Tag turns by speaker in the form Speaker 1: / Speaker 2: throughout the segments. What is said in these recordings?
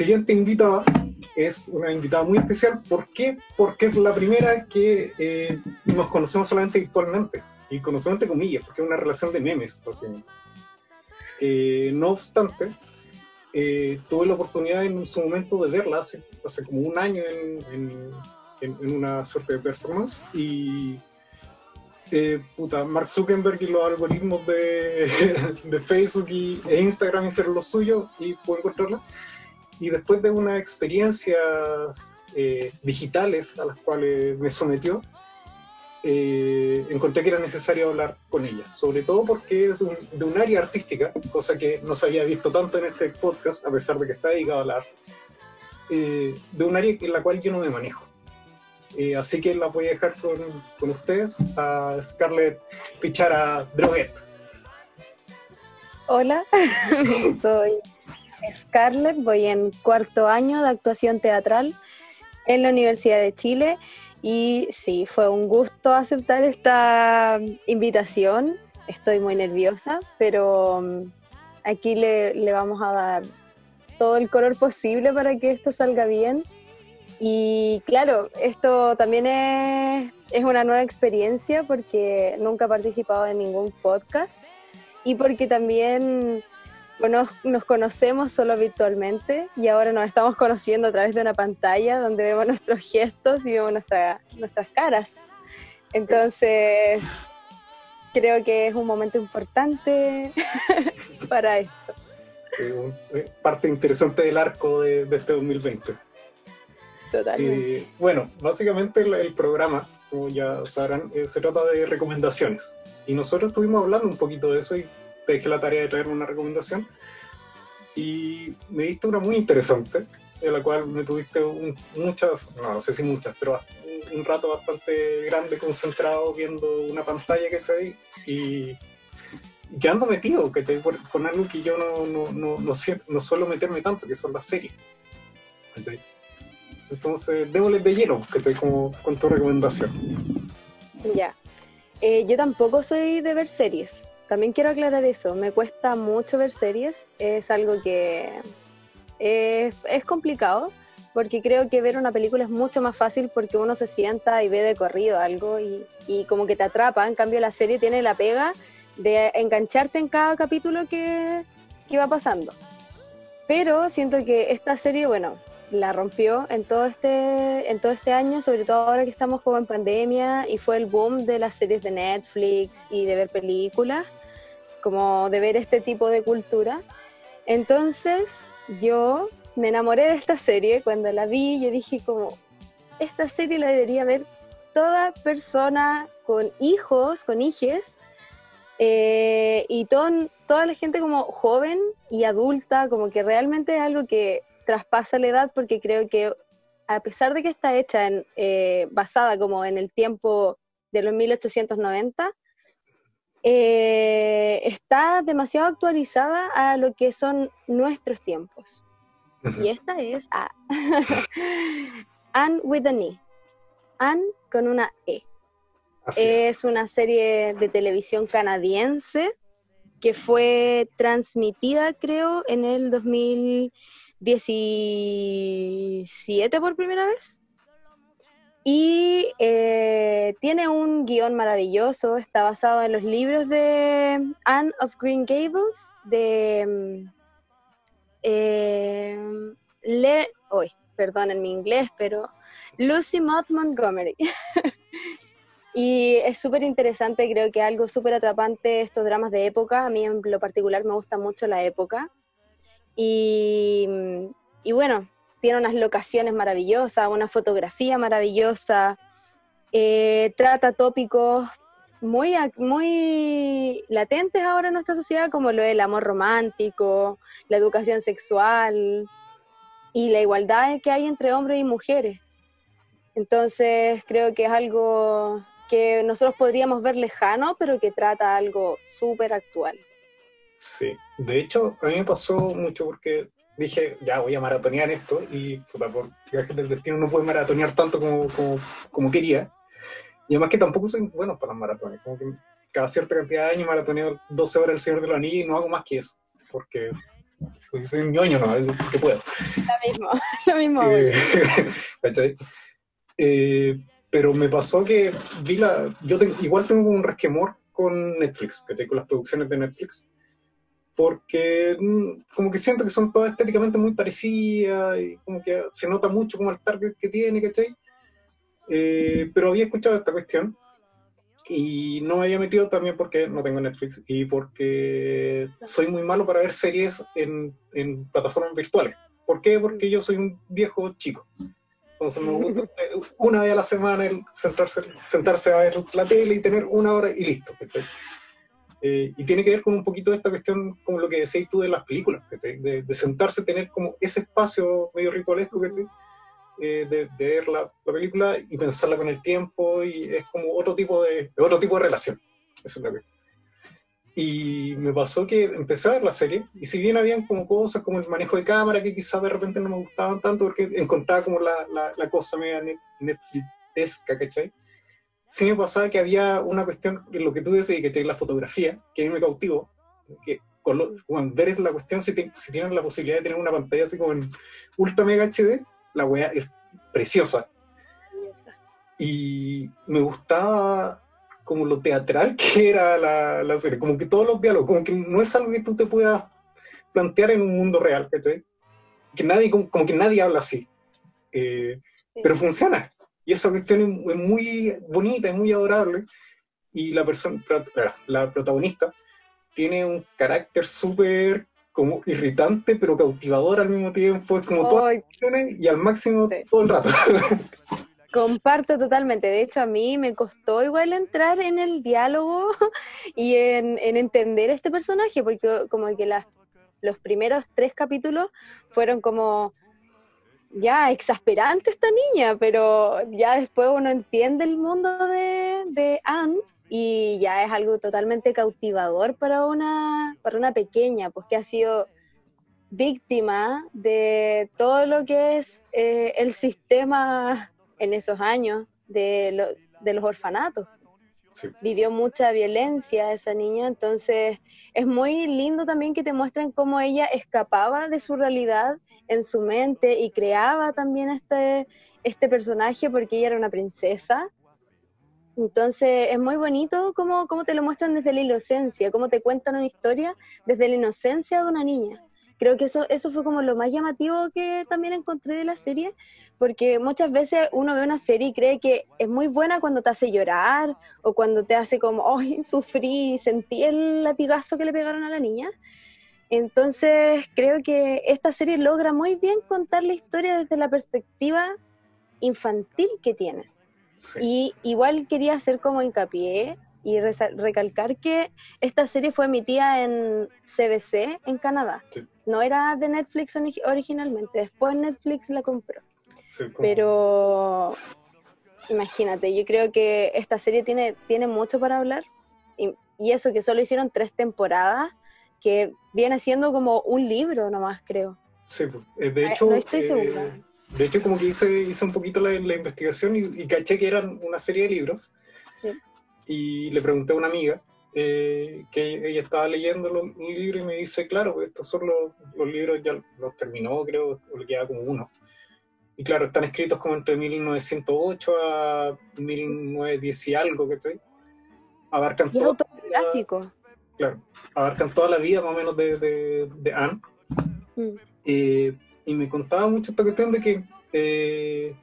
Speaker 1: siguiente invitada es una invitada muy especial. ¿Por qué? Porque es la primera que eh, nos conocemos solamente virtualmente. Y conocemos entre comillas, porque es una relación de memes. Eh, no obstante, eh, tuve la oportunidad en su momento de verla hace, hace como un año en, en, una suerte de performance y eh, puta, Mark Zuckerberg y los algoritmos de, de Facebook y, e Instagram hicieron lo suyo y pude encontrarla. Y después de unas experiencias eh, digitales a las cuales me sometió, eh, encontré que era necesario hablar con ella, sobre todo porque es de un, área artística, cosa que no se había visto tanto en este podcast, a pesar de que está dedicado al arte, eh, de un área en la cual yo no me manejo. Eh, así que la voy a dejar con, con ustedes a Scarlett Pichara Droguet.
Speaker 2: Hola, soy Scarlett, voy en cuarto año de actuación teatral en la Universidad de Chile y sí, fue un gusto aceptar esta invitación. Estoy muy nerviosa, pero mm, aquí le, vamos a dar todo el color posible para que esto salga bien. Y claro, esto también es, es una nueva experiencia porque nunca he participado en ningún podcast y porque también nos conocemos solo virtualmente y ahora nos estamos conociendo a través de una pantalla donde vemos nuestros gestos y vemos nuestras caras. Entonces, creo que es un momento importante para esto.
Speaker 1: Sí, eh, parte interesante del arco de, este 2020.
Speaker 2: Totalmente.
Speaker 1: Eh, bueno, básicamente el, programa, como ya sabrán, eh, se trata de recomendaciones. Y nosotros estuvimos hablando un poquito de eso y te dejé la tarea de traer una recomendación y me diste una muy interesante, en la cual me tuviste muchas, no, sé si muchas, pero un, rato bastante grande concentrado viendo una pantalla que está ahí y, quedando metido que con algo que yo no, no, no, no, suelo meterme tanto, que son las series. Entonces, démosle de lleno, que estoy como con tu recomendación.
Speaker 2: Ya. Eh, yo tampoco soy de ver series. También quiero aclarar eso, me cuesta mucho ver series, es algo que es, complicado, porque creo que ver una película es mucho más fácil porque uno se sienta y ve de corrido algo y, como que te atrapa, en cambio la serie tiene la pega de engancharte en cada capítulo que, que va pasando. Pero siento que esta serie, bueno, la rompió en todo este en todo este año, sobre todo ahora que estamos como en pandemia y fue el boom de las series de Netflix y de ver películas como de ver este tipo de cultura. Entonces yo me enamoré de esta serie, cuando la vi yo dije como, esta serie la debería ver toda persona con hijos, con hijes, eh, y toda la gente como joven y adulta, como que realmente es algo que traspasa la edad, porque creo que a pesar de que está hecha en, eh, basada como en el tiempo de los 1890, eh, está demasiado actualizada a lo que son nuestros tiempos. Y esta es a Anne with an E. Anne con una E. es, una serie de televisión canadiense que fue transmitida, creo, en el 2017 por primera vez. Y eh, tiene un guion maravilloso, está basado en los libros de Anne of Green Gables, de... Eh, Le perdón en mi inglés, pero Lucy Maud Montgomery. y es súper interesante, creo que algo súper atrapante estos dramas de época. A mí en lo particular me gusta mucho la época. Y, mm, y bueno, tiene unas locaciones maravillosas, una fotografía maravillosa, eh, trata tópicos muy, muy latentes ahora en nuestra sociedad, como lo del amor romántico, la educación sexual y la igualdad que hay entre hombres y mujeres. Entonces creo que es algo que nosotros podríamos ver lejano, pero que trata algo súper actual.
Speaker 1: Sí, de hecho a mí me pasó mucho porque dije, ya voy a maratonear esto y puta, por viajes del destino no puedo maratonear tanto como, como, como, quería. Y además que tampoco soy bueno para las maratones, como que cada cierta cantidad de años maratoneo 12 horas el Señor de los Anillos y no hago más que eso, porque Porque soy un ñoño, ¿no? Que puedo.
Speaker 2: Lo mismo, lo mismo.
Speaker 1: Eh, ¿cachai? Eh, pero me pasó que vi la. Yo tengo- igual tengo un resquemor con Netflix, ¿cachai? Con las producciones de Netflix. Porque mm, como que siento que son todas estéticamente muy parecidas y como que se nota mucho como el target que tiene, ¿cachai? Eh, pero había escuchado esta cuestión y no me había metido también porque no tengo Netflix y porque soy muy malo para ver series en, en plataformas virtuales. ¿Por qué? Porque yo soy un viejo chico. Entonces me gusta una vez a la semana el sentarse, sentarse a ver la tele y tener una hora y listo. ¿cachai? Eh, y tiene que ver con un poquito esta cuestión, como lo que decías tú de las películas, de, de sentarse, tener como ese espacio medio ritualesco ¿cachai? Eh, de, de ver la, la película y pensarla con el tiempo y es como otro tipo de, otro tipo de relación. Eso es lo que- Y me pasó que empecé a ver la serie y si bien habían como cosas como el manejo de cámara que quizás de repente no me gustaban tanto porque encontraba como la, la, la cosa media net- Netflixesca, ¿cachai? Sí me pasaba que había una cuestión, lo que tú decías, ¿cachai? La fotografía, que a mí me cautivó, que con lo- cuando ver la cuestión, si, te- si tienen la posibilidad de tener una pantalla así como en ultra mega HD, la weá es preciosa. Y me gustaba como lo teatral que era la, la serie, como que todos los diálogos, como que no es algo que tú te puedas plantear en un mundo real, ¿cachai? Que nadie, como, como que nadie habla así. Eh, pero funciona. Y esa cuestión es- muy bonita, es muy adorable. Y la persona, la protagonista, tiene un carácter súper como irritante, pero cautivador al mismo tiempo. Es como todas
Speaker 2: Ay,
Speaker 1: las acciones y al máximo
Speaker 2: Sí.
Speaker 1: todo el rato.
Speaker 2: Comparto totalmente. De hecho, a mí me costó igual entrar en el diálogo y en, en entender este personaje, porque como que las, los primeros tres capítulos fueron como ya exasperante esta niña, pero ya después uno entiende el mundo de, de Anne y ya es algo totalmente cautivador para una, para una pequeña, pues que ha sido víctima de todo lo que es eh, el sistema en esos años de, lo- de los orfanatos.
Speaker 1: Sí.
Speaker 2: Vivió mucha violencia esa niña, entonces es muy lindo también que te muestren cómo ella escapaba de su realidad en su mente y creaba también este, este personaje porque ella era una princesa. Entonces es muy bonito cómo, cómo te lo muestran desde la inocencia, cómo te cuentan una historia desde la inocencia de una niña. Creo que eso, eso fue como lo más llamativo que también encontré de la serie, porque muchas veces uno ve una serie y cree que es muy buena cuando te hace llorar o cuando te hace como, ¡ay, sufrí, sentí el latigazo que le pegaron a la niña! Entonces creo que esta serie logra muy bien contar la historia desde la perspectiva infantil que tiene.
Speaker 1: Sí.
Speaker 2: Y igual quería hacer como hincapié y recalcar que esta serie fue emitida en CBC en Canadá.
Speaker 1: Sí.
Speaker 2: No era de Netflix ori- originalmente, después Netflix la compró.
Speaker 1: Sí, como-
Speaker 2: Pero imagínate, yo creo que esta serie tiene, tiene mucho para hablar. Y, y eso que solo hicieron tres temporadas, que viene siendo como un libro nomás, creo.
Speaker 1: Sí, pues, eh, de
Speaker 2: Eh,
Speaker 1: hecho,
Speaker 2: no estoy
Speaker 1: eh, de hecho como que hice, hice un poquito la, la investigación y, y caché que eran una serie de libros
Speaker 2: Sí.
Speaker 1: y le pregunté a una amiga eh, que ella estaba leyendo los, los libros y me dice, claro, pues estos son los, los libros, ya los terminó creo, o le queda como uno. Y claro, están escritos como entre 1908 a 1910 y algo, que estoy. Abarcan
Speaker 2: Y es autobiográfico.
Speaker 1: Claro, abarcan toda la vida más o menos de, de, de Anne.
Speaker 2: Mm.
Speaker 1: Eh, y me contaba mucho esta cuestión de que eh,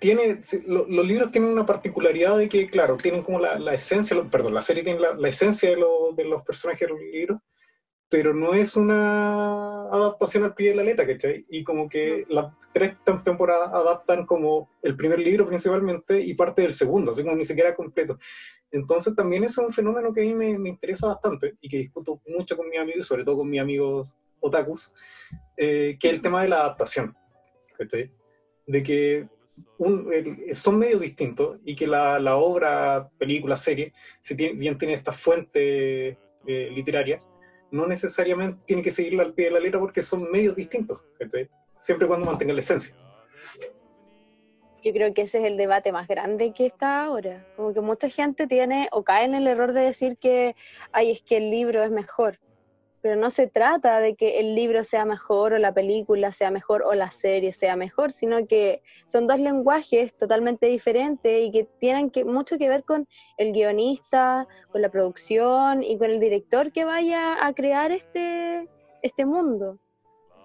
Speaker 1: tiene, lo- los libros tienen una particularidad de que, claro, tienen como la, la esencia, lo- perdón, la serie tiene la, la esencia de, lo- de los personajes de los libros, pero no es una adaptación al pie de la letra, ¿cachai? Y como que las tres tem- temporadas adaptan como el primer libro principalmente y parte del segundo, así como ni siquiera completo. Entonces también es un fenómeno que a mí me, me interesa bastante y que discuto mucho con mis amigos, sobre todo con mis amigos otakus, eh, que es el tema de la adaptación, ¿cachai? De que un- el- son medios distintos y que la, la obra, película, serie, si tiene, bien tiene esta fuente eh, literaria, no necesariamente tiene que seguirla al pie de la letra porque son medios distintos. Siempre y cuando mantenga la esencia.
Speaker 2: Yo creo que ese es el debate más grande que está ahora. Como que mucha gente tiene o cae en el error de decir que, ay, es que el libro es mejor. Pero no se trata de que el libro sea mejor o la película sea mejor o la serie sea mejor, sino que son dos lenguajes totalmente diferentes y que tienen que, mucho que ver con el guionista, con la producción y con el director que vaya a crear este, este mundo.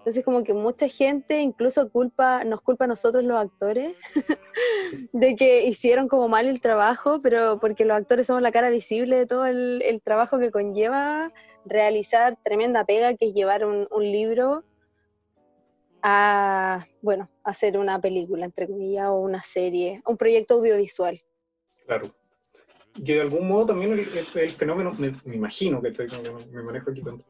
Speaker 2: Entonces como que mucha gente incluso culpa, nos culpa a nosotros los actores de que hicieron como mal el trabajo, pero porque los actores somos la cara visible de todo el, el trabajo que conlleva realizar tremenda pega que es llevar un, libro a, bueno, hacer una película, entre comillas, o una serie, un proyecto audiovisual.
Speaker 1: Claro. Que de algún modo también el, fenómeno, me, imagino que me, manejo aquí tanto,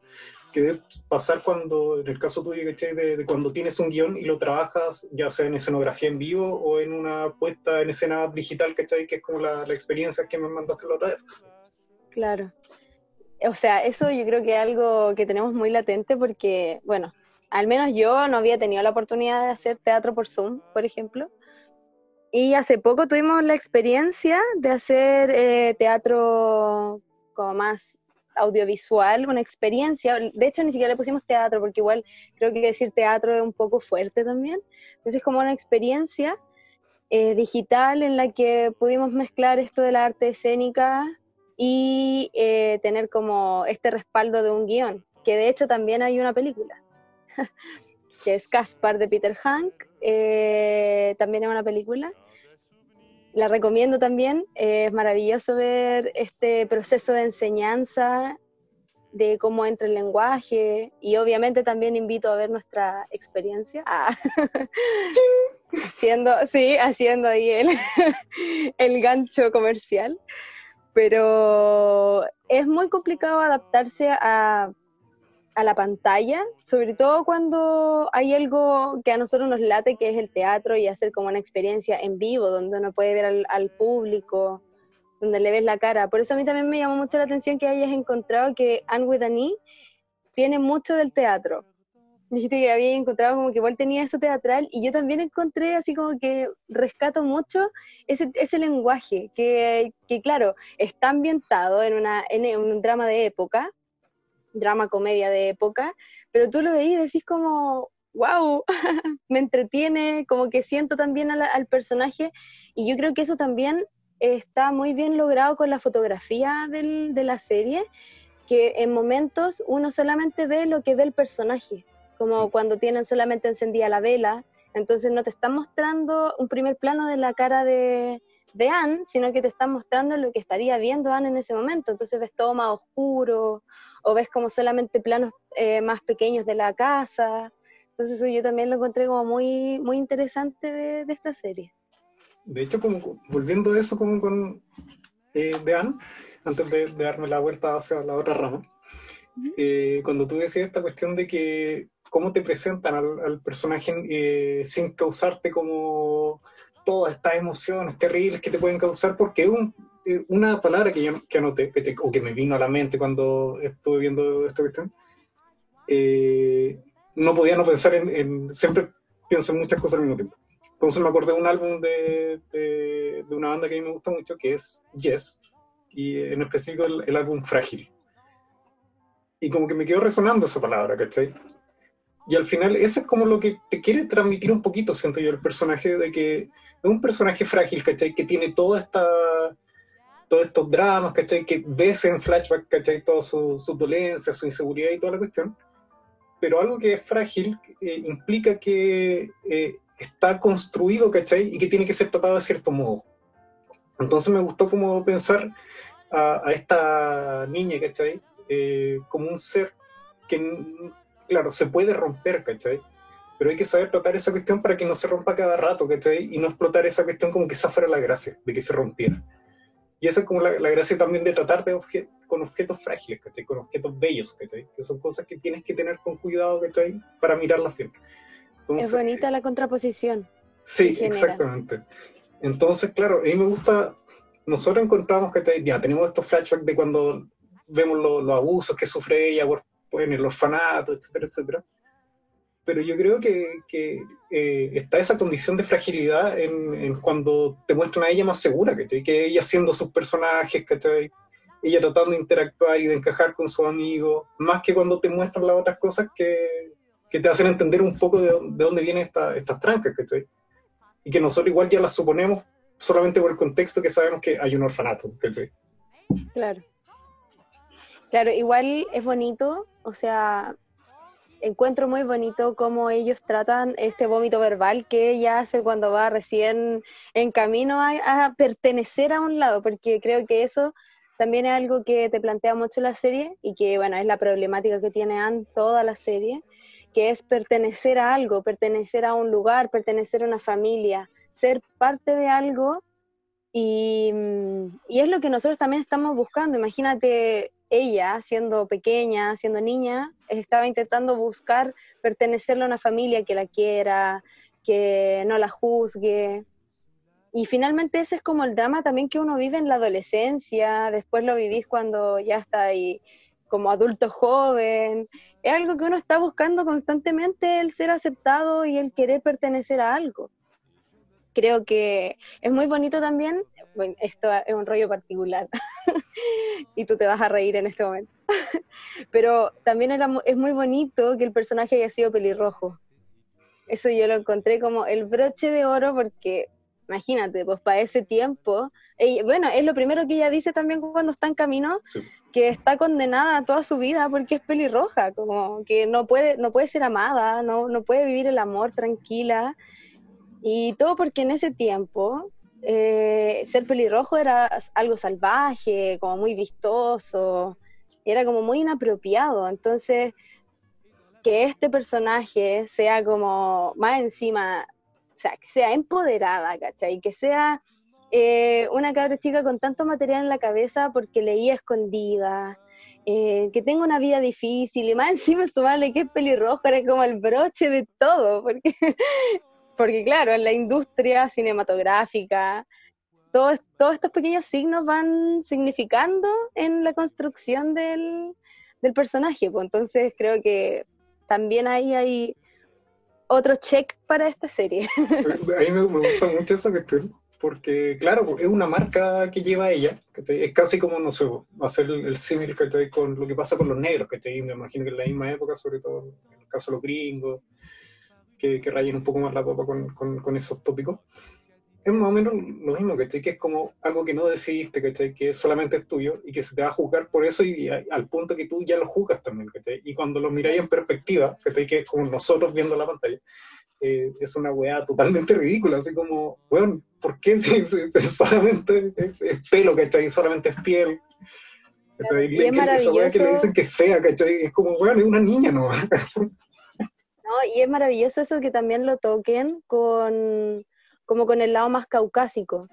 Speaker 1: que debe pasar cuando, en el caso tuyo, De, de, cuando tienes un guion y lo trabajas, ya sea en escenografía en vivo o en una puesta en escena digital, Que es como la, la experiencia que me mandaste la otra vez.
Speaker 2: Claro o sea, eso yo creo que es algo que tenemos muy latente porque, bueno, al menos yo no había tenido la oportunidad de hacer teatro por Zoom, por ejemplo. Y hace poco tuvimos la experiencia de hacer eh, teatro como más audiovisual, una experiencia. De hecho, ni siquiera le pusimos teatro, porque igual creo que decir teatro es un poco fuerte también. Entonces, como una experiencia eh, digital en la que pudimos mezclar esto de la arte escénica y eh, tener como este respaldo de un guion, que de hecho también hay una película, que es Caspar de Peter Hank, eh, también es una película. La recomiendo también, es maravilloso ver este proceso de enseñanza, de cómo entra el lenguaje y obviamente también invito a ver nuestra experiencia. Ah. haciendo, sí, haciendo ahí el, el gancho comercial pero es muy complicado adaptarse a, la pantalla, sobre todo cuando hay algo que a nosotros nos late, que es el teatro y hacer como una experiencia en vivo, donde uno puede ver al, público, donde le ves la cara. Por eso a mí también me llamó mucho la atención que hayas encontrado que Anne with tiene mucho del teatro dijiste que había encontrado como que igual tenía eso teatral y yo también encontré así como que rescato mucho ese, ese lenguaje que, que, claro, está ambientado en, una, en un drama de época, drama comedia de época, pero tú lo veís y decís como, wow, me entretiene, como que siento también al personaje y yo creo que eso también está muy bien logrado con la fotografía del, de la serie, que en momentos uno solamente ve lo que ve el personaje como cuando tienen solamente encendida la vela, entonces no te están mostrando un primer plano de la cara de, de Anne, sino que te están mostrando lo que estaría viendo Anne en ese momento, entonces ves todo más oscuro, o ves como solamente planos eh, más pequeños de la casa, entonces eso yo también lo encontré como muy, muy interesante de, esta serie.
Speaker 1: De hecho, como volviendo a eso como con eh, de Anne, antes de, darme la vuelta hacia la otra rama, eh, cuando tú decías esta cuestión de que cómo te presentan al, personaje eh, sin causarte como todas estas emociones terribles que te pueden causar, porque es eh, una palabra que yo que anoté, que o que me vino a la mente cuando estuve viendo esta cuestión, eh, no podía no pensar en, siempre pienso en muchas cosas al mismo tiempo. Entonces me acordé de un álbum de, de, una banda que a mí me gusta mucho, que es Yes, y en específico el, el álbum Frágil. Y como que me quedó resonando esa palabra, ¿cachai? Y al final, eso es como lo que te quiere transmitir un poquito, siento yo, el personaje, de que es un personaje frágil, ¿cachai? Que tiene toda esta, todos estos dramas, ¿cachai? Que ves en flashback, ¿cachai? Toda su, su dolencia, su inseguridad y toda la cuestión. Pero algo que es frágil eh, implica que eh, está construido, ¿cachai? Y que tiene que ser tratado de cierto modo. Entonces me gustó como pensar a, esta niña, ¿cachai? Eh, como un ser que claro, se puede romper, ¿cachai? Pero hay que saber tratar esa cuestión para que no se rompa cada rato, ¿cachai? Y no explotar esa cuestión como que esa fuera la gracia, de que se rompiera. Y esa es como la, gracia también de tratar de con objetos frágiles, ¿cachai? Con objetos bellos, ¿cachai? Que son cosas que tienes que tener con cuidado, ¿cachai? Para mirarlas bien.
Speaker 2: es bonita la contraposición.
Speaker 1: Sí, exactamente. Entonces, claro, a mí me gusta, nosotros encontramos que ya tenemos estos flashbacks de cuando vemos los abusos que sufre ella por en el orfanato, etcétera, etcétera. Pero yo creo que, que eh, está esa condición de fragilidad en, cuando te muestran a ella más segura, que ella siendo sus personajes, ella tratando de interactuar y de encajar con sus amigos, más que cuando te muestran las otras cosas que, que te hacen entender un poco de, de dónde vienen esta, estas trancas, ¿cachai? Y que nosotros igual ya las suponemos solamente por el contexto que sabemos que hay un orfanato, ¿cachai?
Speaker 2: Claro. Claro, igual es bonito, o sea, encuentro muy bonito cómo ellos tratan este vómito verbal que ella hace cuando va recién en camino a, pertenecer a un lado, porque creo que eso también es algo que te plantea mucho la serie y que, bueno, es la problemática que tiene Anne toda la serie, que es pertenecer a algo, pertenecer a un lugar, pertenecer a una familia, ser parte de algo y, y es lo que nosotros también estamos buscando. Imagínate ella, siendo pequeña, siendo niña, estaba intentando buscar pertenecerle a una familia que la quiera, que no la juzgue. Y finalmente ese es como el drama también que uno vive en la adolescencia, después lo vivís cuando ya está ahí como adulto joven. Es algo que uno está buscando constantemente, el ser aceptado y el querer pertenecer a algo creo que es muy bonito también, bueno, esto es un rollo particular. Y tú te vas a reír en este momento, pero también era, es muy bonito que el personaje haya sido pelirrojo. Eso yo lo encontré como el broche de oro porque, imagínate, pues para ese tiempo, bueno, es lo primero que ella dice también cuando está en camino, que está condenada toda su vida porque es pelirroja, como que no puede, no puede ser amada, no, no puede vivir el amor tranquila. Y todo porque en ese tiempo eh, ser pelirrojo era algo salvaje, como muy vistoso, era como muy inapropiado. Entonces, que este personaje sea como más encima, o sea, que sea empoderada, ¿cachai? Que sea eh, una cabra chica con tanto material en la cabeza porque leía escondida, eh, que tenga una vida difícil y más encima sumarle que es pelirrojo era como el broche de todo, porque porque claro, en la industria cinematográfica, todos, todos estos pequeños signos van significando en la construcción del, personaje. Pues entonces creo que también ahí hay otro check para esta serie.
Speaker 1: A mí me, gusta mucho esa cuestión, porque claro, es una marca que lleva ella, es casi como, no sé, hacer el, el símil con lo que pasa con los negros, que me imagino que en la misma época, sobre todo en el caso de los gringos, que, que rayen un poco más la papa con, con, esos tópicos. Es más o menos lo mismo, ¿cachai? Que es como algo que no decidiste, ¿cachai? Que solamente es tuyo y que se te va a juzgar por eso y, al punto que tú ya lo juzgas también, ¿cachai? Y cuando lo miráis en perspectiva, ¿cachai? Que es como nosotros viendo la pantalla, eh, es una weá totalmente ridícula, así como, weón, ¿por qué si, solamente es, pelo, ¿cachai? Solamente es piel.
Speaker 2: Y es maravilloso.
Speaker 1: que le dicen que es fea, ¿cachai? Es como, weón, es una niña, ¿no?
Speaker 2: y es maravilloso eso que también lo toquen con, como con el lado más caucásico.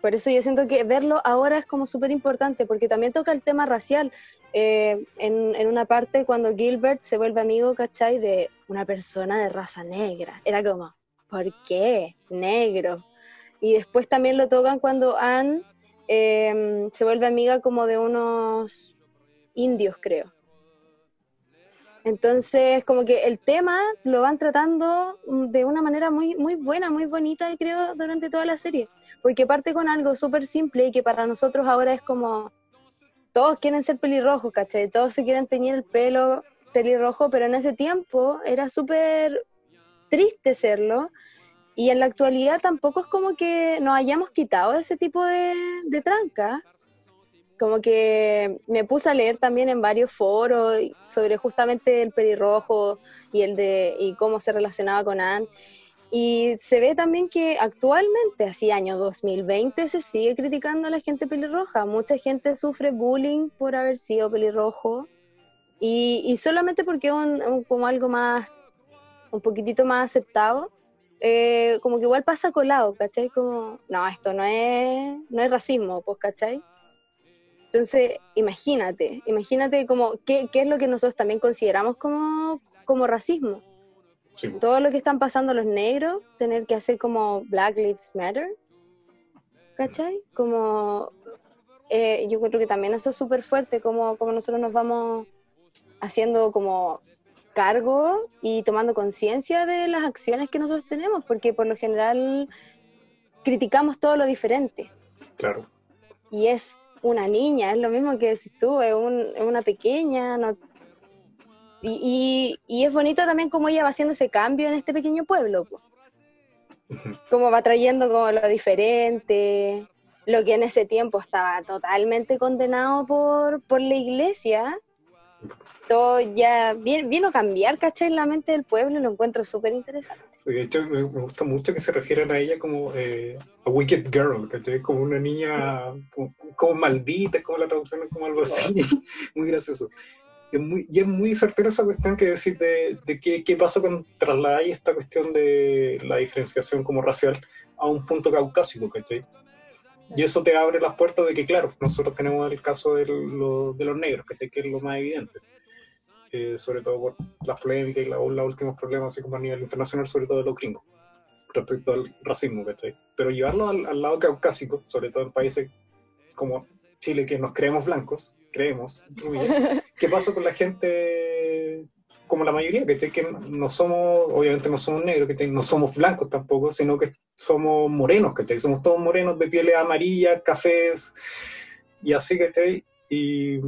Speaker 2: Por eso yo siento que verlo ahora es como súper importante, porque también toca el tema racial. Eh, en, en, una parte, cuando Gilbert se vuelve amigo, ¿cachai? De una persona de raza negra. Era como, ¿por qué? Negro. Y después también lo tocan cuando Anne eh, se vuelve amiga como de unos indios, creo. Entonces, como que el tema lo van tratando de una manera muy, muy buena, muy bonita, creo, durante toda la serie. Porque parte con algo súper simple y que para nosotros ahora es como, todos quieren ser pelirrojos, ¿cachai? Todos se quieren teñir el pelo pelirrojo, pero en ese tiempo era súper triste serlo. Y en la actualidad tampoco es como que nos hayamos quitado ese tipo de tranca como que me puse a leer también en varios foros sobre justamente el pelirrojo y el de y cómo se relacionaba con Anne. Y se ve también que actualmente, así año 2020, se sigue criticando a la gente pelirroja. Mucha gente sufre bullying por haber sido pelirrojo. Y, y solamente porque es un, como algo más, un poquitito más aceptado, eh, como que igual pasa colado, ¿cachai? Como, no, esto no es, no es racismo, pues, ¿cachai? Entonces, imagínate, imagínate como qué, qué, es lo que nosotros también consideramos como, como racismo. Todo lo que están pasando los negros, tener que hacer como Black Lives Matter, ¿cachai? Como, eh, yo creo que también esto es súper fuerte, como, como nosotros nos vamos haciendo como cargo y tomando conciencia de las acciones que nosotros tenemos, porque por lo general criticamos todo lo diferente.
Speaker 1: Claro.
Speaker 2: Y es una niña, es lo mismo que decís tú, es, una pequeña, no, y, y, es bonito también cómo ella va haciendo ese cambio en este pequeño pueblo, cómo va trayendo como lo diferente, lo que en ese tiempo estaba totalmente condenado por, por la iglesia, todo ya vino a cambiar, ¿cachai? La mente del pueblo lo encuentro súper interesante.
Speaker 1: de hecho, me, gusta mucho que se refieran a ella como eh, a Wicked Girl, ¿cachai? Como una niña como, maldita, como la traducción como algo así, muy gracioso. Es muy, y es muy certera esa cuestión que decir de, de qué, qué pasa cuando trasladáis esta cuestión de la diferenciación como racial a un punto caucásico, ¿cachai? Y eso te abre las puertas de que, claro, nosotros tenemos el caso de, de los negros, ¿cachai? Que es lo más evidente. Eh, sobre todo por las polémicas y los últimos problemas, así como a nivel internacional, sobre todo de los gringos, respecto al racismo, ¿cachai? Pero llevarlo al, lado caucásico, sobre todo en países como Chile, que nos creemos blancos, creemos. ¿qué pasa con la gente como la mayoría, ¿cachai? Que no somos, obviamente no somos negros, que no somos blancos tampoco, sino que somos morenos, ¿cachai? Somos todos morenos de pieles amarillas, cafés, y así, ¿cachai? Y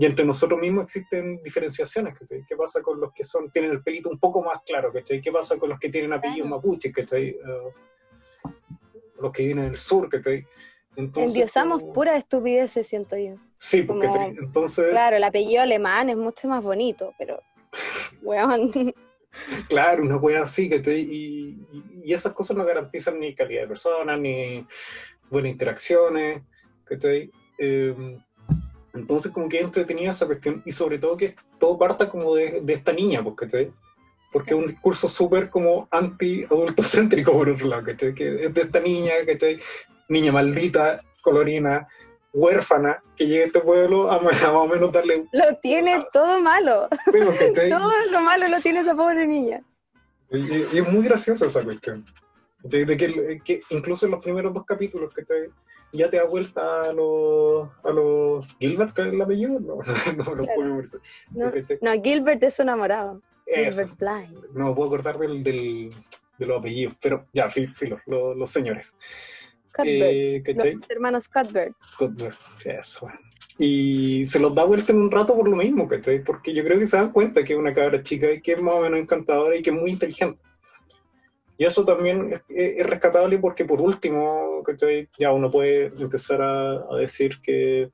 Speaker 1: y entre nosotros mismos existen diferenciaciones, ¿cachai? ¿Qué pasa con los que son, tienen el pelito un poco más claro, ¿cachai? ¿Qué pasa con los que tienen apellidos mapuche, ¿cachai? Uh, los que vienen del sur, ¿cachai?
Speaker 2: Entonces, Endiosamos pura estupidez, siento yo.
Speaker 1: Sí, porque entonces...
Speaker 2: Claro, el apellido alemán es mucho más bonito, pero... weón.
Speaker 1: Claro, una wea así, ¿cachai? Y, y, esas cosas no garantizan ni calidad de persona, ni buenas interacciones, ¿cachai? Eh, entonces como que entretenida esa cuestión y sobre todo que todo parta como de, de esta niña, porque, porque es un discurso súper como anti-adultocéntrico por otro lado, que es de esta niña, que niña maldita, colorina, huérfana, que llega a este pueblo a, más o menos darle...
Speaker 2: Lo tiene todo malo. todo lo malo lo tiene esa pobre niña.
Speaker 1: Y, es muy graciosa esa cuestión. De, que, que, incluso en los primeros dos capítulos que te ya te da vuelta a los, a los Gilbert, que es el apellido, no, no, no,
Speaker 2: no, no, Gilbert es su enamorado. Gilbert Bly.
Speaker 1: No puedo acordar del, del, de los apellidos, pero ya, filo, los, los señores.
Speaker 2: Eh, los hermanos Cuthbert.
Speaker 1: Cuthbert, eso. Y se los da vuelta en un rato por lo mismo, ¿cachai? Porque yo creo que se dan cuenta que es una cabra chica y que es más o menos encantadora y que es muy inteligente. Y eso también es, rescatable porque por último, ya uno puede empezar a, decir que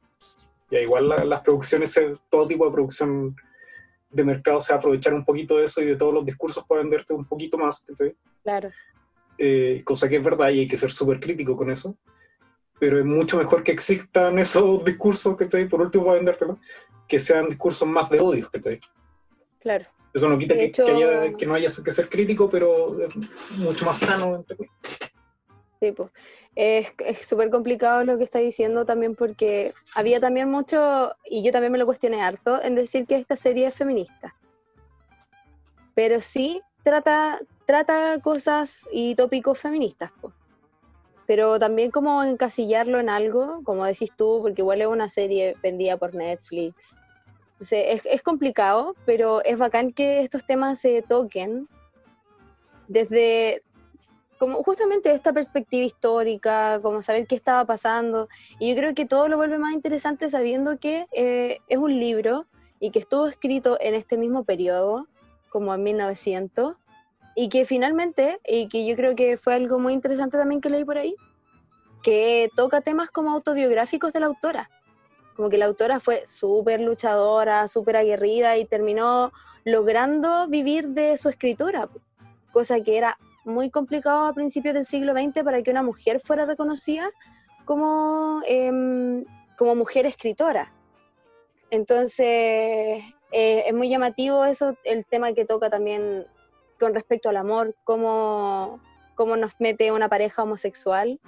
Speaker 1: ya igual las producciones, todo tipo de producción de mercado se aprovechar un poquito de eso y de todos los discursos para venderte un poquito más.
Speaker 2: Claro.
Speaker 1: Eh, cosa que es verdad y hay que ser súper crítico con eso. Pero es mucho mejor que existan esos discursos, que por último para vendértelo, que sean discursos más de odio.
Speaker 2: Claro.
Speaker 1: Eso no quita que, no haya que ser crítico, pero es mucho más sano.
Speaker 2: Sí, pues. Es súper complicado lo que está diciendo también porque había también mucho, y yo también me lo cuestioné harto, en decir que esta serie es feminista. Pero sí trata, trata cosas y tópicos feministas. Pero también como encasillarlo en algo, como decís tú, porque igual es una serie vendida por Netflix es, complicado, pero es bacán que estos temas se toquen desde como justamente esta perspectiva histórica, como saber qué estaba pasando. Y yo creo que todo lo vuelve más interesante sabiendo que eh, es un libro y que estuvo escrito en este mismo periodo, como en 1900, y que finalmente, y que yo creo que fue algo muy interesante también que leí por ahí, que toca temas como autobiográficos de la autora como que la autora fue súper luchadora, súper aguerrida y terminó logrando vivir de su escritura, cosa que era muy complicado a principios del siglo XX para que una mujer fuera reconocida como, em, como mujer escritora. Entonces, eh, es muy llamativo eso, el tema que toca también con respecto al amor, cómo, cómo nos mete una pareja homosexual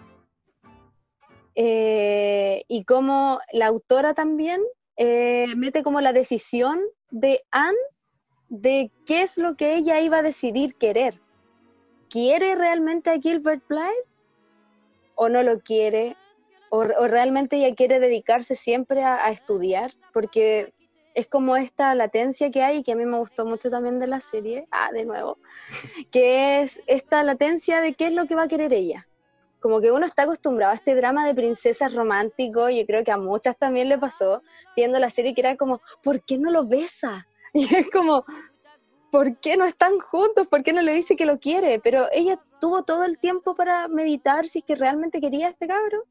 Speaker 2: eh, y cómo la autora también eh, mete como la decisión de Anne de qué es lo que ella iba a decidir querer. ¿Quiere realmente a Gilbert Blythe? ¿O no lo quiere? ¿O, realmente ella quiere dedicarse siempre a, estudiar? Porque es como esta latencia que hay, que a mí me gustó mucho también de la serie, ah, de nuevo, que es esta latencia de qué es lo que va a querer ella como que uno está acostumbrado a este drama de princesas romántico, yo creo que a muchas también le pasó, viendo la serie que era como, ¿por qué no lo besa? Y es como, ¿por qué no están juntos? ¿Por qué no le dice que lo quiere? Pero ella tuvo todo el tiempo para meditar si es que realmente quería a este cabro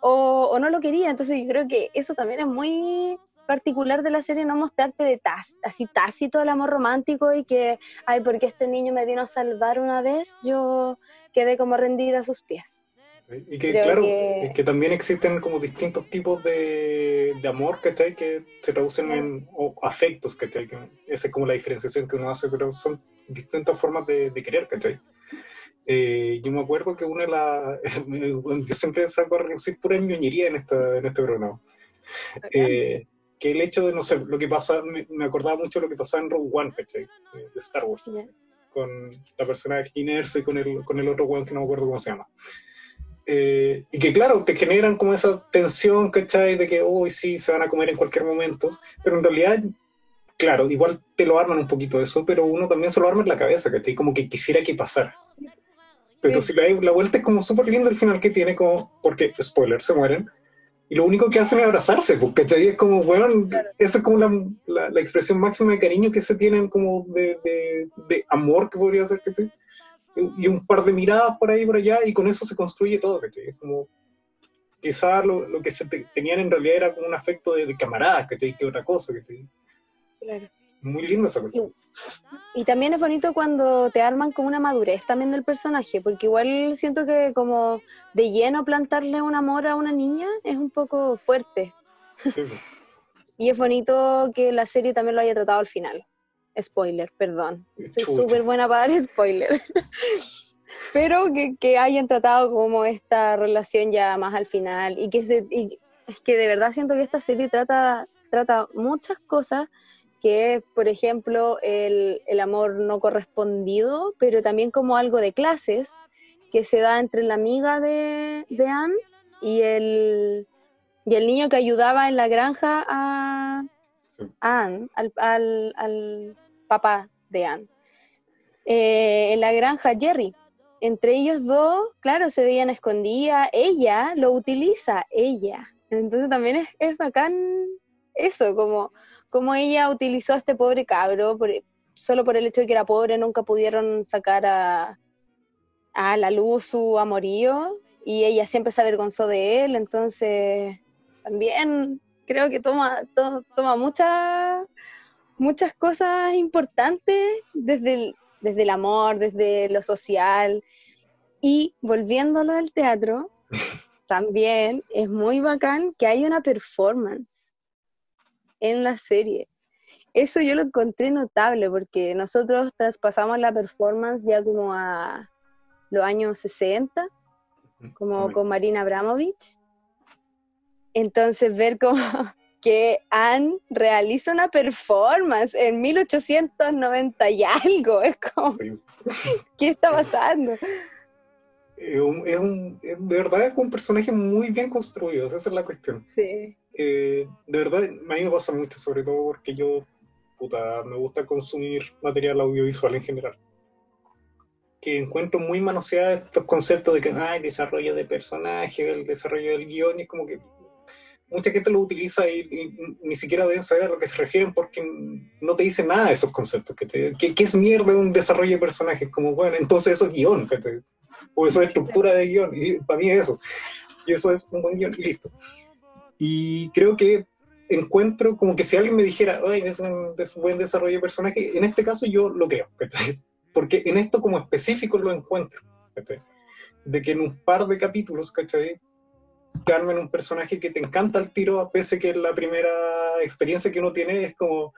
Speaker 2: o, o no lo quería. Entonces yo creo que eso también es muy particular de la serie no mostrarte de tas, así tácito el amor romántico y que, ay, porque este niño me vino a salvar una vez, yo quedé como rendida a sus pies.
Speaker 1: Y que, claro, es que también existen como distintos tipos de, de amor, ¿cachai? Que se traducen en afectos, ¿cachai? Que esa es como la diferenciación que uno hace, pero son distintas formas de, de querer, ¿cachai? Eh, yo me acuerdo que una de las... yo siempre saco a reducir pura ñoñería en, esta, en este programa. Eh, que el hecho de, no sé, lo que pasa, me, acordaba mucho lo que pasaba en Rogue One, ¿cachai? De Star Wars. Con la persona de Inerso y con el, con el otro one que no me acuerdo cómo se llama. Eh, y que claro, te generan como esa tensión, ¿cachai? De que, uy, sí, se van a comer en cualquier momento, pero en realidad, claro, igual te lo arman un poquito eso, pero uno también se lo arma en la cabeza, ¿cachai? Como que quisiera que pasara. Pero si la, la vuelta es como súper lindo el final que tiene, como, porque, spoiler, se mueren, y lo único que hacen es abrazarse, pues, ¿cachai? Es como, bueno, esa es como la, la, expresión máxima de cariño que se tienen como de, de, de amor que podría ser, ¿cachai? Y un par de miradas por ahí y por allá y con eso se construye todo, ¿cachai? Es como, quizás lo, lo que se tenían en realidad era como un afecto de, de camaradas, ¿cachai? Que otra cosa, ¿cachai? Claro. Muy lindo esa cuestión.
Speaker 2: Y, también es bonito cuando te arman con una madurez también del personaje, porque igual siento que como de lleno plantarle un amor a una niña es un poco fuerte. Sí. y es bonito que la serie también lo haya tratado al final. Spoiler, perdón. Soy súper buena para dar spoiler. Pero que, que, hayan tratado como esta relación ya más al final y que se, y es que de verdad siento que esta serie trata, trata muchas cosas que es, por ejemplo, el, el, amor no correspondido, pero también como algo de clases que se da entre la amiga de, de Anne y el, y el niño que ayudaba en la granja a, Anne, al, al, al, papá de Anne. Eh, en la granja Jerry. Entre ellos dos, claro, se veían escondidas. Ella lo utiliza, ella. Entonces también es, es bacán eso, como cómo ella utilizó a este pobre cabro, solo por el hecho de que era pobre, nunca pudieron sacar a, a la luz su amorío y ella siempre se avergonzó de él, entonces también creo que toma, toma muchas muchas cosas importantes desde el, desde el amor, desde lo social. Y volviéndolo al teatro, también es muy bacán que hay una performance en la serie. Eso yo lo encontré notable porque nosotros traspasamos la performance ya como a los años 60, como con Marina Abramovich. Entonces ver como que Anne realiza una performance en 1890 y algo, es como, ¿qué está pasando?
Speaker 1: Es un, de verdad es un personaje muy bien construido, esa es la cuestión.
Speaker 2: Sí.
Speaker 1: Eh, de verdad, a mí me pasa mucho, sobre todo porque yo, puta, me gusta consumir material audiovisual en general. Que encuentro muy manoseados estos conceptos de que hay desarrollo de personaje, el desarrollo del guion, y es como que mucha gente lo utiliza y, ni siquiera deben saber a lo que se refieren porque no te dicen nada de esos conceptos. Que, que, es mierda un desarrollo de personajes? Como, bueno, entonces eso es guion, o eso es estructura de guion, y para mí es eso. Y eso es un buen guion, y listo. Y creo que encuentro como que si alguien me dijera, ay, es un, buen desarrollo de personaje, en este caso yo lo creo, porque en esto como específico lo encuentro, de que en un par de capítulos, ¿cachai? Carmen un personaje que te encanta el tiro, pese que la primera experiencia que uno tiene es como,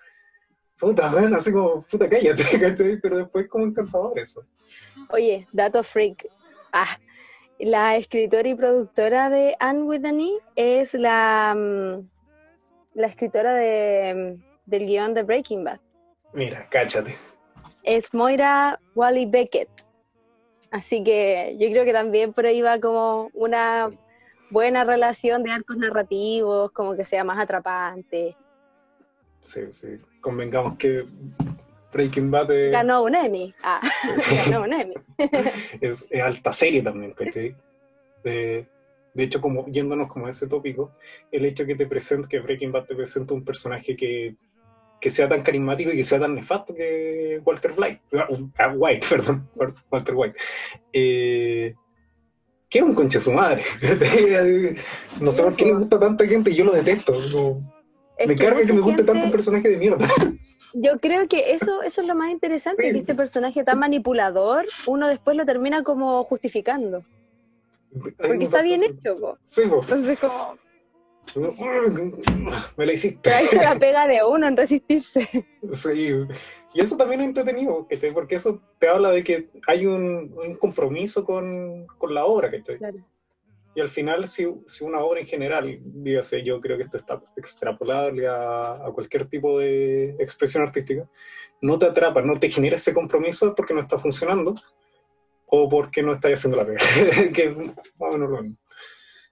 Speaker 1: puta, ven, así como, puta, cállate, ¿cachai? Pero después como encantador eso.
Speaker 2: Oye, dato freak. Ah, la escritora y productora de Anne with an e es la, mm, la escritora de, mm, del guion de Breaking Bad.
Speaker 1: Mira, cáchate.
Speaker 2: Es Moira Wally Beckett. Así que yo creo que también por ahí va como una buena relación de arcos narrativos, como que sea más atrapante.
Speaker 1: Sí, sí. Convengamos que Breaking Bad
Speaker 2: Ganó un Emmy. Ah, ganó un Emmy.
Speaker 1: es, alta serie también, ¿cachai? De, de hecho, como yéndonos como a ese tópico, el hecho que te presente, que Breaking Bad te presenta un personaje que, que sea tan carismático y que sea tan nefasto que Walter White, ah, White, perdón, Walter White. Eh, que es un concha su madre. no sé por qué le gusta a tanta gente y yo lo detesto. Me carga que me guste tanto un personaje de mierda.
Speaker 2: Yo creo que eso, eso es lo más interesante, que este personaje tan manipulador, uno después lo termina como justificando. Porque está bien hecho, po.
Speaker 1: Sí, po.
Speaker 2: Entonces como...
Speaker 1: Me la hiciste.
Speaker 2: la pega de uno en resistirse.
Speaker 1: Sí, y eso también es entretenido, porque eso te habla de que hay un, compromiso con, la obra, que claro. Y al final, si, una obra en general, dígase, yo creo que esto está extrapolable a, cualquier tipo de expresión artística, no te atrapa, no te genera ese compromiso porque no está funcionando o porque no estás haciendo la pega, que es más o menos lo mismo.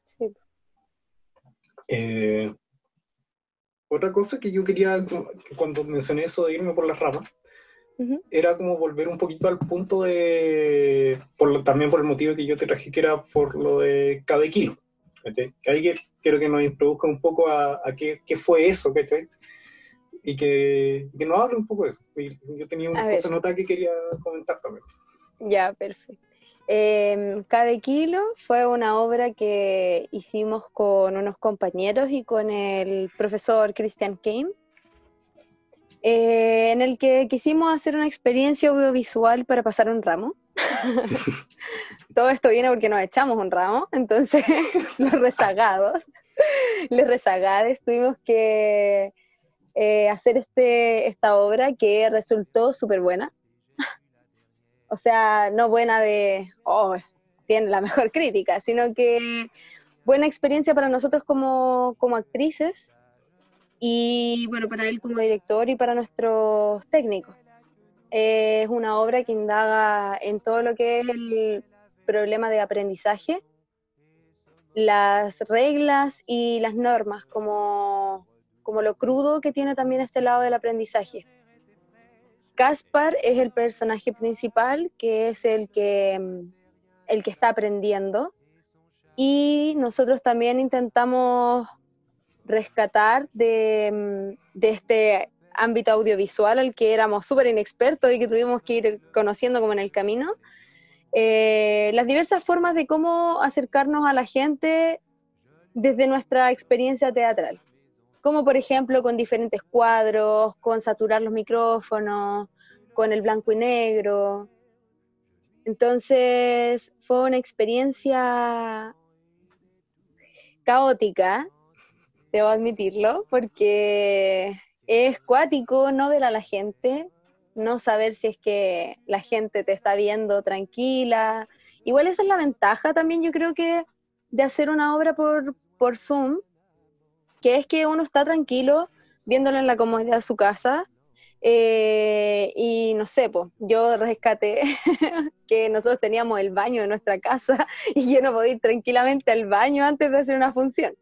Speaker 1: Sí. Eh, otra cosa que yo quería, cuando mencioné eso de irme por las ramas, era como volver un poquito al punto de, por también por el motivo que yo te traje, que era por lo de cada kilo. Que ahí quiero que nos introduzca un poco a, qué, qué, fue eso, ¿cachai? Y que, que nos hable un poco de eso. yo tenía una cosa nota que quería comentar también.
Speaker 2: Ya, perfecto. Eh, Cada Kilo fue una obra que hicimos con unos compañeros y con el profesor Christian Kane, eh, en el que quisimos hacer una experiencia audiovisual para pasar un ramo. Todo esto viene porque nos echamos un ramo, entonces los rezagados, los rezagados tuvimos que eh, hacer este, esta obra que resultó súper buena. O sea, no buena de, oh, tiene la mejor crítica, sino que buena experiencia para nosotros como, como actrices y bueno, para él como director y para nuestros técnicos. es una obra que indaga en todo lo que es el problema de aprendizaje, las reglas y las normas, como, como lo crudo que tiene también este lado del aprendizaje. Caspar es el personaje principal, que es el que, el que está aprendiendo. Y nosotros también intentamos rescatar mm, de, este ámbito audiovisual al que éramos súper inexpertos y que tuvimos que ir conociendo como en el camino, eh, las diversas formas de cómo acercarnos a la gente desde nuestra experiencia teatral como por ejemplo con diferentes cuadros, con saturar los micrófonos, con el blanco y negro. Entonces fue una experiencia caótica, debo admitirlo, porque es cuático no ver a la gente, no saber si es que la gente te está viendo tranquila. Igual esa es la ventaja también, yo creo que de hacer una obra por, por Zoom, que es que uno está tranquilo viéndolo en la comodidad de su casa. Eh, y no sé, yo rescaté que nosotros teníamos el baño de nuestra casa y yo no podía ir tranquilamente al baño antes de hacer una función.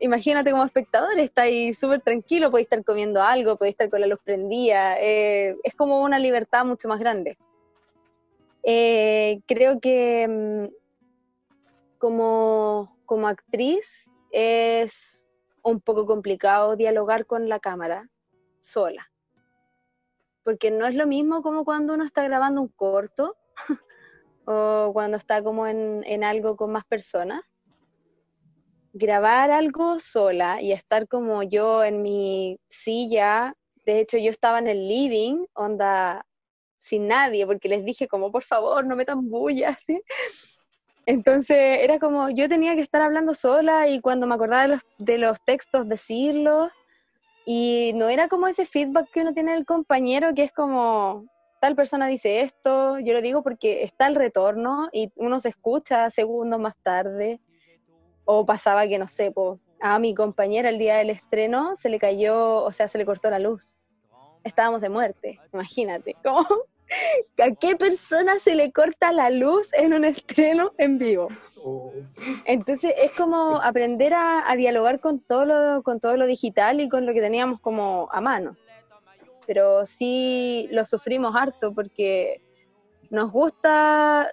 Speaker 2: Imagínate como espectador, está ahí súper tranquilo, podéis estar comiendo algo, podéis estar con la luz prendida, eh, es como una libertad mucho más grande. Eh, creo que mm, como, como actriz es un poco complicado dialogar con la cámara sola. Porque no es lo mismo como cuando uno está grabando un corto o cuando está como en, algo con más personas. Grabar algo sola y estar como yo en mi silla, de hecho yo estaba en el living, onda sin nadie, porque les dije como por favor no me tan bulla, entonces era como, yo tenía que estar hablando sola y cuando me acordaba de los, de los textos decirlos. Y no era como ese feedback que uno tiene del compañero, que es como, tal persona dice esto, yo lo digo porque está el retorno y uno se escucha segundos más tarde. O pasaba que, no sé, a mi compañera el día del estreno se le cayó, o sea, se le cortó la luz. Estábamos de muerte, imagínate. ¿Cómo? ¿A qué persona se le corta la luz en un estreno en vivo? Entonces es como aprender a, dialogar con todo, lo, con todo lo digital y con lo que teníamos como a mano. Pero sí lo sufrimos harto porque nos gusta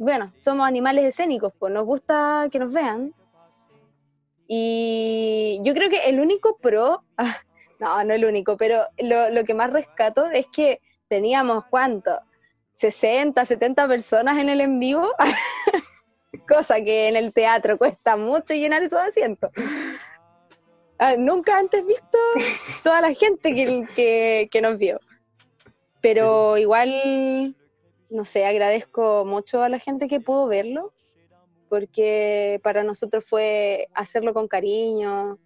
Speaker 2: bueno, somos animales escénicos, pues nos gusta que nos vean. Y yo creo que el único pro, ah, no, no el único, pero lo, lo que más rescato es que teníamos, ¿cuánto? 60, 70 personas en el en vivo, cosa que en el teatro cuesta mucho llenar esos asientos. Ah, nunca antes visto toda la gente que, que, nos vio. Pero igual, no sé, agradezco mucho a la gente que pudo verlo, porque para nosotros fue hacerlo con cariño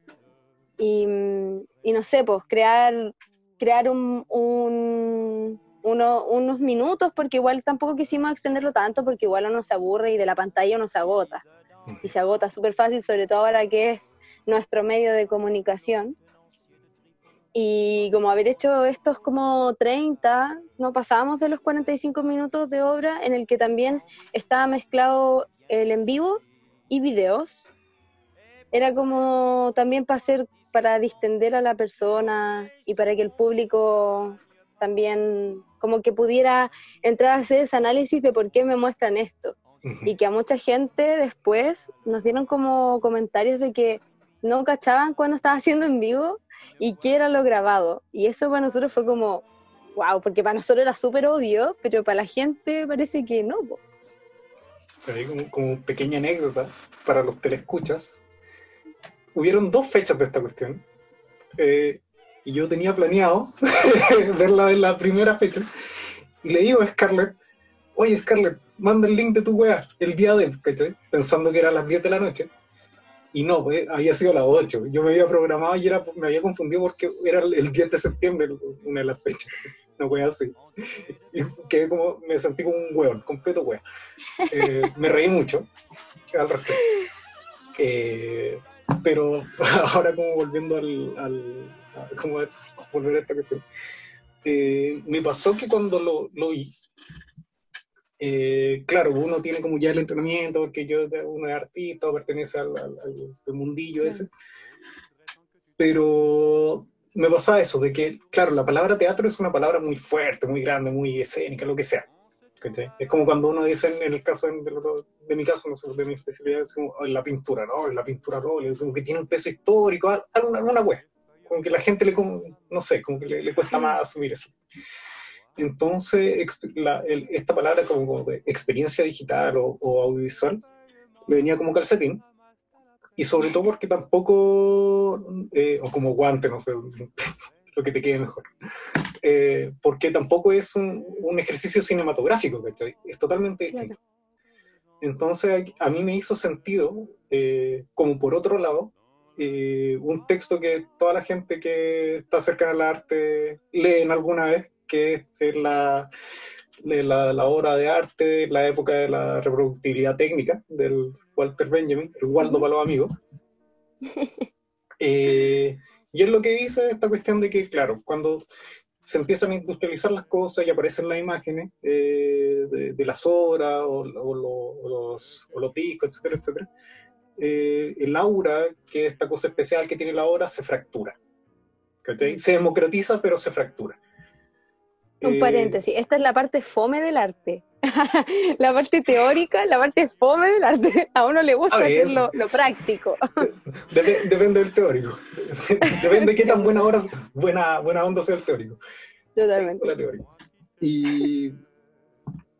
Speaker 2: y, no sé, pues crear, crear un, unos minutos, porque igual tampoco quisimos extenderlo tanto, porque igual uno se aburre y de la pantalla uno se agota. Y se agota súper fácil, sobre todo ahora que es nuestro medio de comunicación. Y como haber hecho estos como 30, no pasábamos de los 45 minutos de obra, en el que también estaba mezclado el en vivo y videos. Era como también para hacer, para distender a la persona y para que el público también como que pudiera entrar a hacer ese análisis de por qué me muestran esto. Y que a mucha gente después nos dieron como comentarios de que no cachaban cuando estaba haciendo en vivo y lo grabado. Y eso para nosotros fue como, wow, porque para nosotros era súper obvio, pero para la gente parece que no.
Speaker 1: Como, como pequeña anécdota para los telescuchas, hubieron dos fechas de esta cuestión. Eh, y yo tenía planeado verla en la primera fecha. Y le digo a Scarlett, oye Scarlett, manda el link de tu wea el día de, pensando que era a las 10 de la noche. Y no, pues, había sido las 8. Yo me había programado y era, me había confundido porque era el 10 de septiembre una de las fechas. No voy así. Y quedé como, me sentí como un hueón, completo hueón. Eh, me reí mucho al respecto. Eh, pero ahora como volviendo al volver a esta cuestión. Eh, me pasó que cuando lo, lo eh, claro, uno tiene como ya el entrenamiento, porque yo uno es artista, pertenece al, al, mundillo ese, pero me pasaba eso, de que, claro, la palabra teatro es una palabra muy fuerte, muy grande, muy escénica, lo que sea. Es como cuando uno dice, en el caso de, mi caso, no sé, de mi especialidad, es como la pintura, ¿no? La pintura rol, como que tiene un peso histórico, alguna, alguna wea como que la gente le, no sé, como que le, cuesta más asumir eso. Entonces, esta palabra como, de experiencia digital o, audiovisual me venía como calcetín, y sobre todo porque tampoco, eh, o como guante, no sé, lo que te quede mejor, eh, porque tampoco es un, ejercicio cinematográfico, Es totalmente distinto. Entonces, a mí me hizo sentido, eh, como por otro lado, eh, un texto que toda la gente que está cercana al arte leen alguna vez, que es la, la, la, obra de arte, la época de la reproductibilidad técnica del Walter Benjamin, el Waldo para los amigos. Eh, y es lo que dice esta cuestión de que, claro, cuando se empiezan a industrializar las cosas y aparecen las imágenes eh, de, las obras o, o, los, o, los, discos, etcétera, etcétera, eh, el aura, que es esta cosa especial que tiene la obra, se fractura. Se democratiza, pero se fractura.
Speaker 2: Un eh, paréntesis, esta es la parte fome del arte. la parte teórica, la parte fome del arte. A uno le gusta hacer lo, práctico.
Speaker 1: depende del teórico. depende de qué tan buena, hora, buena, buena onda sea el teórico.
Speaker 2: Totalmente.
Speaker 1: Y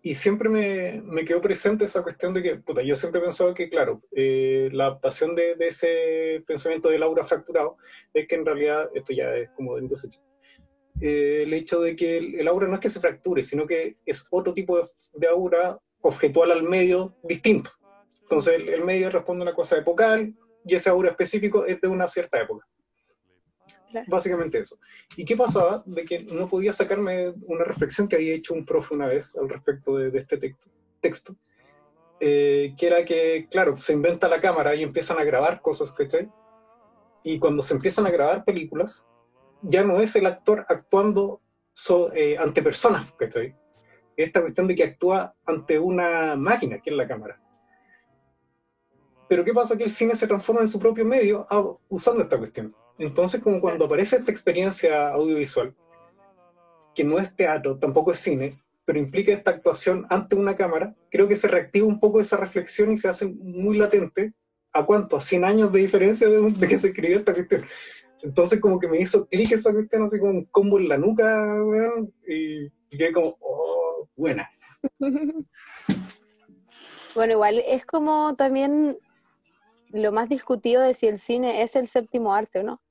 Speaker 1: y siempre me, me, quedó presente esa cuestión de que, puta, yo siempre he pensado que, claro, eh, la adaptación de, de, ese pensamiento del aura fracturado es que en realidad, esto ya es como de cosecha, eh, el hecho de que el, aura no es que se fracture, sino que es otro tipo de, de aura objetual al medio distinto. Entonces el, el medio responde a una cosa epocal y ese aura específico es de una cierta época. Básicamente eso. ¿Y qué pasaba? De que no podía sacarme una reflexión que había hecho un profe una vez al respecto de, este texto, texto eh, que era que, claro, se inventa la cámara y empiezan a grabar cosas, ¿cachai? Y cuando se empiezan a grabar películas, ya no es el actor actuando eh, ante personas, ¿cachai? Esta cuestión de que actúa ante una máquina, que es la cámara. Pero ¿qué pasa? Que el cine se transforma en su propio medio ah, usando esta cuestión. Entonces, como cuando aparece esta experiencia audiovisual, que no es teatro, tampoco es cine, pero implica esta actuación ante una cámara, creo que se reactiva un poco esa reflexión y se hace muy latente. ¿A cuánto? A 100 años de diferencia de que se escribió esta cuestión. Entonces como que me hizo clic esa cuestión, así como un combo en la nuca, y, y quedé como, oh, buena.
Speaker 2: Bueno, igual es como también lo más discutido de si el cine es el séptimo arte o no.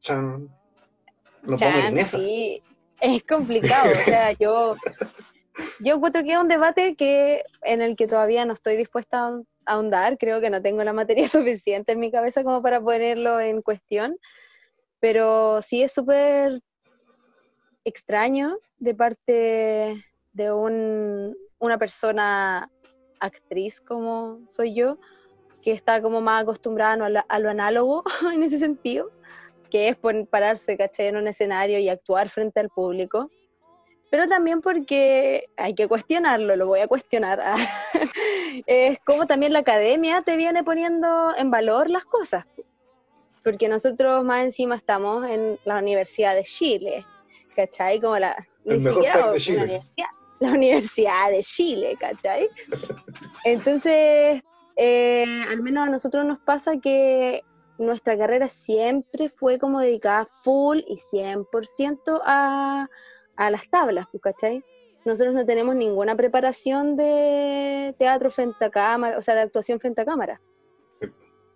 Speaker 1: Chan. Nos
Speaker 2: Chan,
Speaker 1: vamos en esa.
Speaker 2: sí, es complicado. o sea, yo, yo encuentro que es un debate que, en el que todavía no estoy dispuesta ahondar. Creo que no tengo la materia suficiente en mi cabeza como para ponerlo en cuestión. Pero sí es súper extraño de parte de un, una persona actriz como soy yo, que está como más acostumbrada a lo, a lo análogo en ese sentido, que es pararse, ¿cachai? En un escenario y actuar frente al público. Pero también porque hay que cuestionarlo, lo voy a cuestionar. es como también la academia te viene poniendo en valor las cosas. Porque nosotros más encima estamos en la Universidad de Chile, ¿cachai? Como la,
Speaker 1: El
Speaker 2: ni siquiera
Speaker 1: de Chile.
Speaker 2: universidad, la Universidad de Chile, ¿cachai? Entonces, eh, al menos a nosotros nos pasa que nuestra carrera siempre fue como dedicada full y 100% a, a las tablas, pues, ¿cachai? Nosotros no tenemos ninguna preparación de teatro frente a cámara, o sea, de actuación frente a cámara.
Speaker 1: Sí.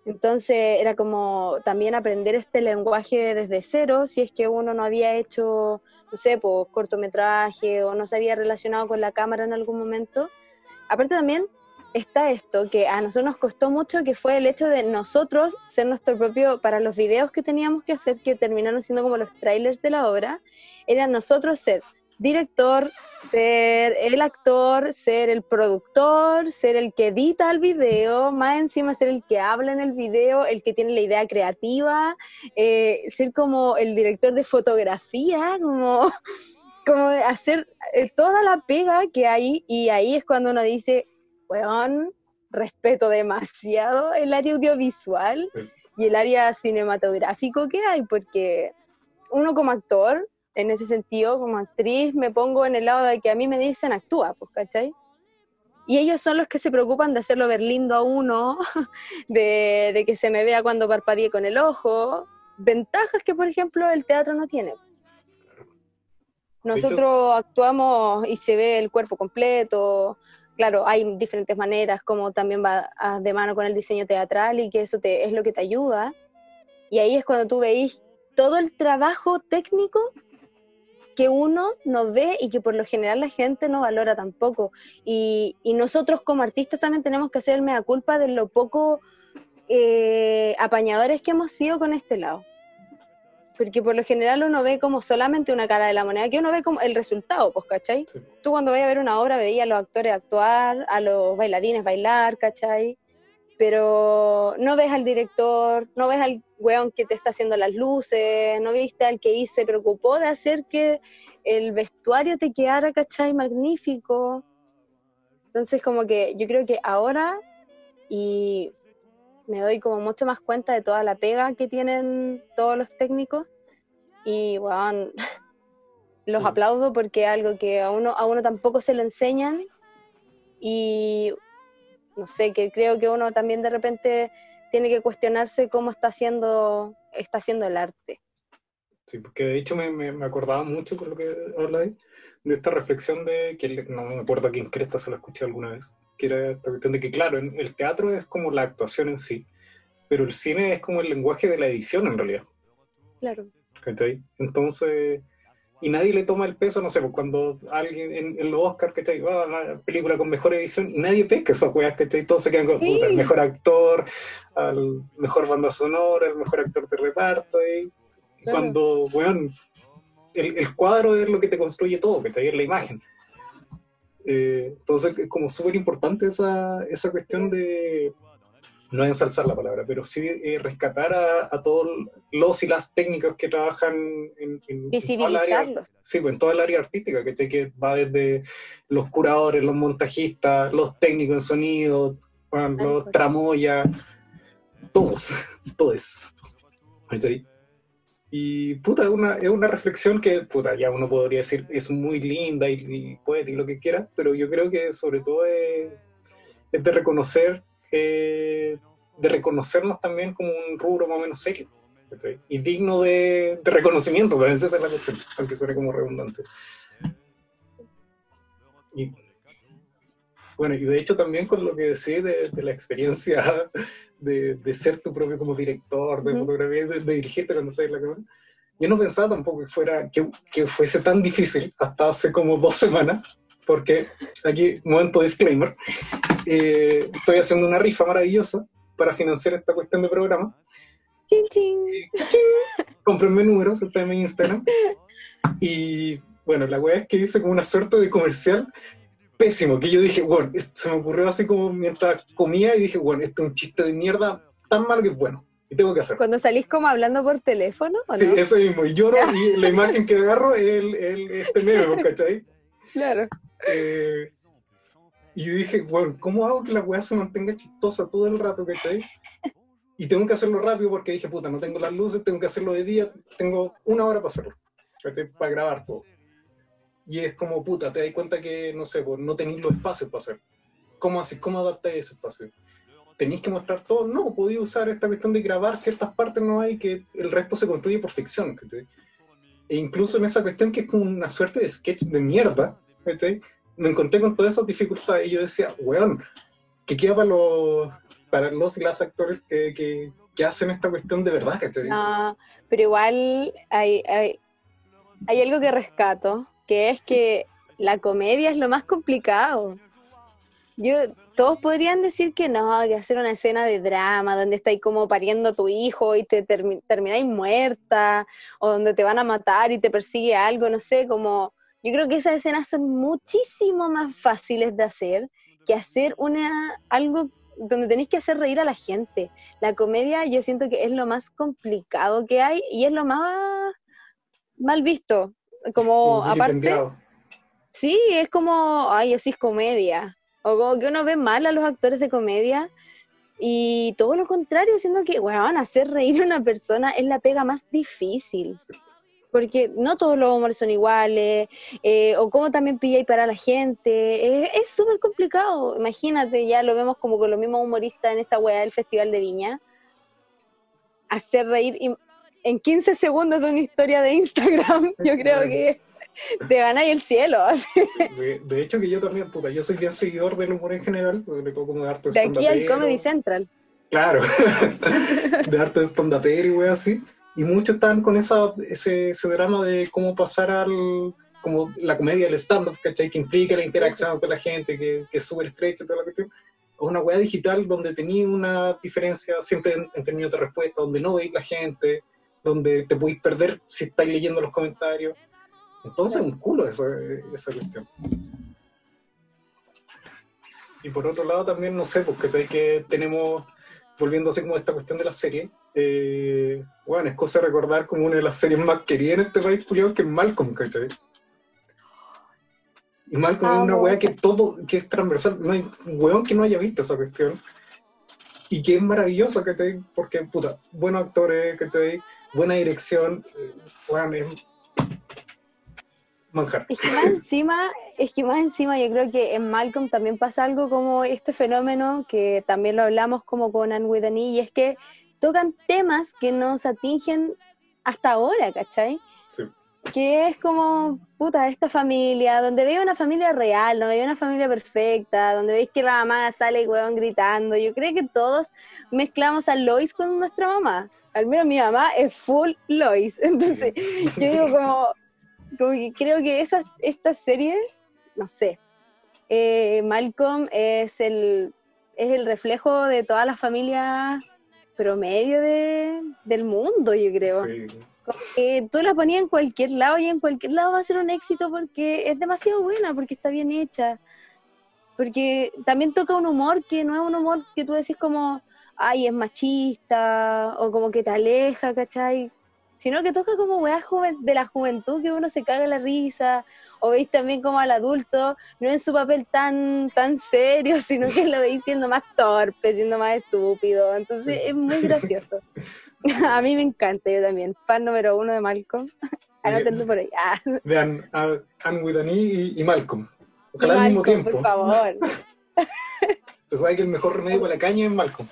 Speaker 2: Entonces era como también aprender este lenguaje desde cero, si es que uno no había hecho, no sé, pues cortometraje o no se había relacionado con la cámara en algún momento. Aparte también está esto que a nosotros nos costó mucho, que fue el hecho de nosotros ser nuestro propio, para los videos que teníamos que hacer, que terminaron siendo como los trailers de la obra, era nosotros ser director, ser el actor, ser el productor, ser el que edita el video, más encima ser el que habla en el video, el que tiene la idea creativa, eh, ser como el director de fotografía, como, como hacer eh, toda la pega que hay y ahí es cuando uno dice, weón, respeto demasiado el área audiovisual
Speaker 1: Sí.
Speaker 2: y el área cinematográfico que hay, porque uno como actor, en ese sentido, como actriz, me pongo en el lado de que a mí me dicen actúa, pues, ¿cachai? Y ellos son los que se preocupan de hacerlo ver lindo a uno, de, de que se me vea cuando parpadee con el ojo. Ventajas que, por ejemplo, el teatro no tiene. Nosotros actuamos y se ve el cuerpo completo. Claro, hay diferentes maneras, como también va ah, de mano con el diseño teatral y que eso te, es lo que te ayuda. Y ahí es cuando tú veis todo el trabajo técnico que uno no ve y que por lo general la gente no valora tampoco. Y, nosotros como artistas también tenemos que hacer el culpa de lo poco eh, apañadores que hemos sido con este lado. Porque por lo general uno ve como solamente una cara de la moneda, que uno ve como el resultado, pues, ¿cachai?
Speaker 1: Sí.
Speaker 2: Tú cuando vayas a ver una obra veías a los actores actuar, a los bailarines bailar, ¿cachai? Pero no ves al director, no ves al weón que te está haciendo las luces, no viste al que se preocupó de hacer que el vestuario te quedara, ¿cachai? Magnífico. Entonces como que yo creo que ahora, y me doy como mucho más cuenta de toda la pega que tienen todos los técnicos, y weón, los
Speaker 1: Sí.
Speaker 2: aplaudo porque es algo que a uno, a uno tampoco se lo enseñan y no sé, que creo que uno también de repente tiene que cuestionarse cómo está haciendo, está haciendo el arte.
Speaker 1: Sí, porque de hecho me, me, me acordaba mucho por lo que habláis, de esta reflexión de que no me acuerdo a quién cresta se lo escuché alguna vez, que era esta cuestión de que, claro, el teatro es como la actuación en sí, pero el cine es como el lenguaje de la edición en realidad.
Speaker 2: Claro.
Speaker 1: ¿Cachai? Entonces, y nadie le toma el peso, no sé, pues cuando alguien en, en los Oscars, ¿cachai? Ah, la película con mejor edición, y nadie pesca esas weas, ¿cachai? Todos se quedan con
Speaker 2: Sí.
Speaker 1: puta, el mejor actor, al mejor banda sonora, el mejor actor de reparto, y
Speaker 2: Claro.
Speaker 1: cuando, weón, el, el cuadro es lo que te construye todo, ¿cachai? Es la imagen. Eh, entonces, es como súper importante esa, esa cuestión de, no ensalzar la palabra, pero sí eh, rescatar a, a todos los y las técnicos que trabajan en, en, en toda el área,
Speaker 2: Visibilizarlos.
Speaker 1: sí, pues, en toda el área artística, ¿cachai? que va desde los curadores, los montajistas, los técnicos en sonido, bueno, los tramoya, todos, todos. ¿cachai? Y puta, es una, es una reflexión que, puta, ya uno podría decir es muy linda y, y poética y lo que quiera, pero yo creo que sobre todo es, es de reconocer, eh, de reconocernos también como un rubro más o menos serio. ¿cachai? Y digno de, de reconocimiento, también esa es la cuestión, aunque suene como redundante. Y, bueno, y de hecho también con lo que decís de, de la experiencia de, de, ser tu propio como director, de fotografía, de, de dirigirte cuando estás en la cámara, yo no pensaba tampoco que, fuera, que, que fuese tan difícil hasta hace como dos semanas, porque aquí, momento disclaimer, eh, estoy haciendo una rifa maravillosa para financiar esta cuestión de programa.
Speaker 2: Chin, chin.
Speaker 1: Cómprenme números, está en mi Instagram. Y bueno, la weá es que hice como una suerte de comercial pésimo, que yo dije, bueno, se me ocurrió así como mientras comía y dije, bueno, esto es un chiste de mierda tan malo que es bueno. Y tengo que hacerlo.
Speaker 2: Cuando salís como hablando por teléfono, ¿o
Speaker 1: Sí,
Speaker 2: no?
Speaker 1: eso mismo. Y lloro y la imagen que agarro es el, el- este meme, ¿cachai?
Speaker 2: Claro.
Speaker 1: Eh, y yo dije, bueno, ¿cómo hago que la weá se mantenga chistosa todo el rato, ¿cachai? Y tengo que hacerlo rápido porque dije, puta, no tengo las luces, tengo que hacerlo de día, tengo una hora para hacerlo, ¿cachai? Para grabar todo. Y es como, puta, te das cuenta que, no sé, pues, no tenéis los espacios para hacer. ¿Cómo haces? ¿Cómo adaptáis ese espacio? ¿Tenéis que mostrar todo? No, podía usar esta cuestión de grabar ciertas partes, no hay, que el resto se construye por ficción, ¿cachai? E incluso en esa cuestión que es como una suerte de sketch de mierda, ¿cachai? Me encontré con todas esas dificultades y yo decía, weón, que queda para los, para los y las actores que, que, hacen esta cuestión de verdad, ¿cachai?
Speaker 2: No, pero igual hay, hay, hay algo que rescato, que es que la comedia es lo más complicado. Yo, todos podrían decir que no, que hacer una escena de drama donde estáis como pariendo a tu hijo y te termi- termináis muerta, o donde te van a matar y te persigue algo, no sé, como yo creo que esas escenas son muchísimo más fáciles de hacer que hacer una algo donde tenéis que hacer reír a la gente. La comedia yo siento que es lo más complicado que hay y es lo más mal visto. Como aparte, sí, es como, ay, así es comedia. O como que uno ve mal a los actores de comedia y todo lo contrario, siendo que, bueno, hacer reír a una persona es la pega más difícil. Porque no todos los humores son iguales, eh, o cómo también pilláis para la gente. Es es súper complicado. Imagínate, ya lo vemos como con los mismos humoristas en esta weá del Festival de Viña. Hacer reír y- en 15 segundos de una historia de Instagram, yo creo que te ganáis el cielo.
Speaker 1: Sí, de hecho que yo también, puta, yo soy bien seguidor del humor en general, sobre todo como de arte
Speaker 2: De aquí al. Comedy Central.
Speaker 1: Claro, de arte de stand-upero y wey así. Y muchos están con esa, ese, drama de cómo pasar al, como la comedia del stand-up, ¿cachai? Que implica la interacción con la gente, que, es súper estrecho toda la cuestión. O una web digital donde tenía una diferencia siempre en, en términos de respuesta, donde no veis la gente, donde te podéis perder si estáis leyendo los comentarios. Entonces, un culo esa, esa cuestión. Y por otro lado también, no sé, porque que tenemos, volviendo así como esta cuestión de la serie, eh, bueno, es cosa de recordar como una de las series más queridas en este país, que es Malcolm, ¿cachai? Y Malcolm es una weá que todo, que es transversal, no hay weón que no haya visto esa cuestión. Y que es maravillosa, ¿cachai? Porque, puta, buenos actores, ¿cachai? Buena dirección, weón, es manjar.
Speaker 2: Es que más encima, es que más encima yo creo que en Malcolm también pasa algo como este fenómeno que también lo hablamos como con Anne with an E, y es que tocan temas que nos atingen hasta ahora, ¿cachai?
Speaker 1: Sí.
Speaker 2: Que es como, puta, esta familia, donde veis una familia real, no veis una familia perfecta, donde veis que la mamá sale, weón, gritando. Yo creo que todos mezclamos a Lois con nuestra mamá. Al menos mi mamá es full Lois. Entonces, yo digo como, como que creo que esa, esta serie, no sé, eh, Malcolm es el, es el reflejo de todas las familias promedio de, del mundo, yo creo.
Speaker 1: Sí.
Speaker 2: Como que tú la ponías en cualquier lado y en cualquier lado va a ser un éxito porque es demasiado buena, porque está bien hecha. Porque también toca un humor que no es un humor que tú decís como, ay, es machista, o como que te aleja, ¿cachai? Sino que toca como weas de la juventud que uno se caga la risa, o veis también como al adulto, no en su papel tan, tan serio, sino que lo veis siendo más torpe, siendo más estúpido, entonces es muy gracioso. a mí me encanta, yo también, fan número uno de Malcolm, anótenlo por ahí. Ah.
Speaker 1: Vean Anne with y, y Malcolm, ojalá al mismo tiempo.
Speaker 2: por favor.
Speaker 1: Se sabe que el mejor remedio para la caña es Malcolm.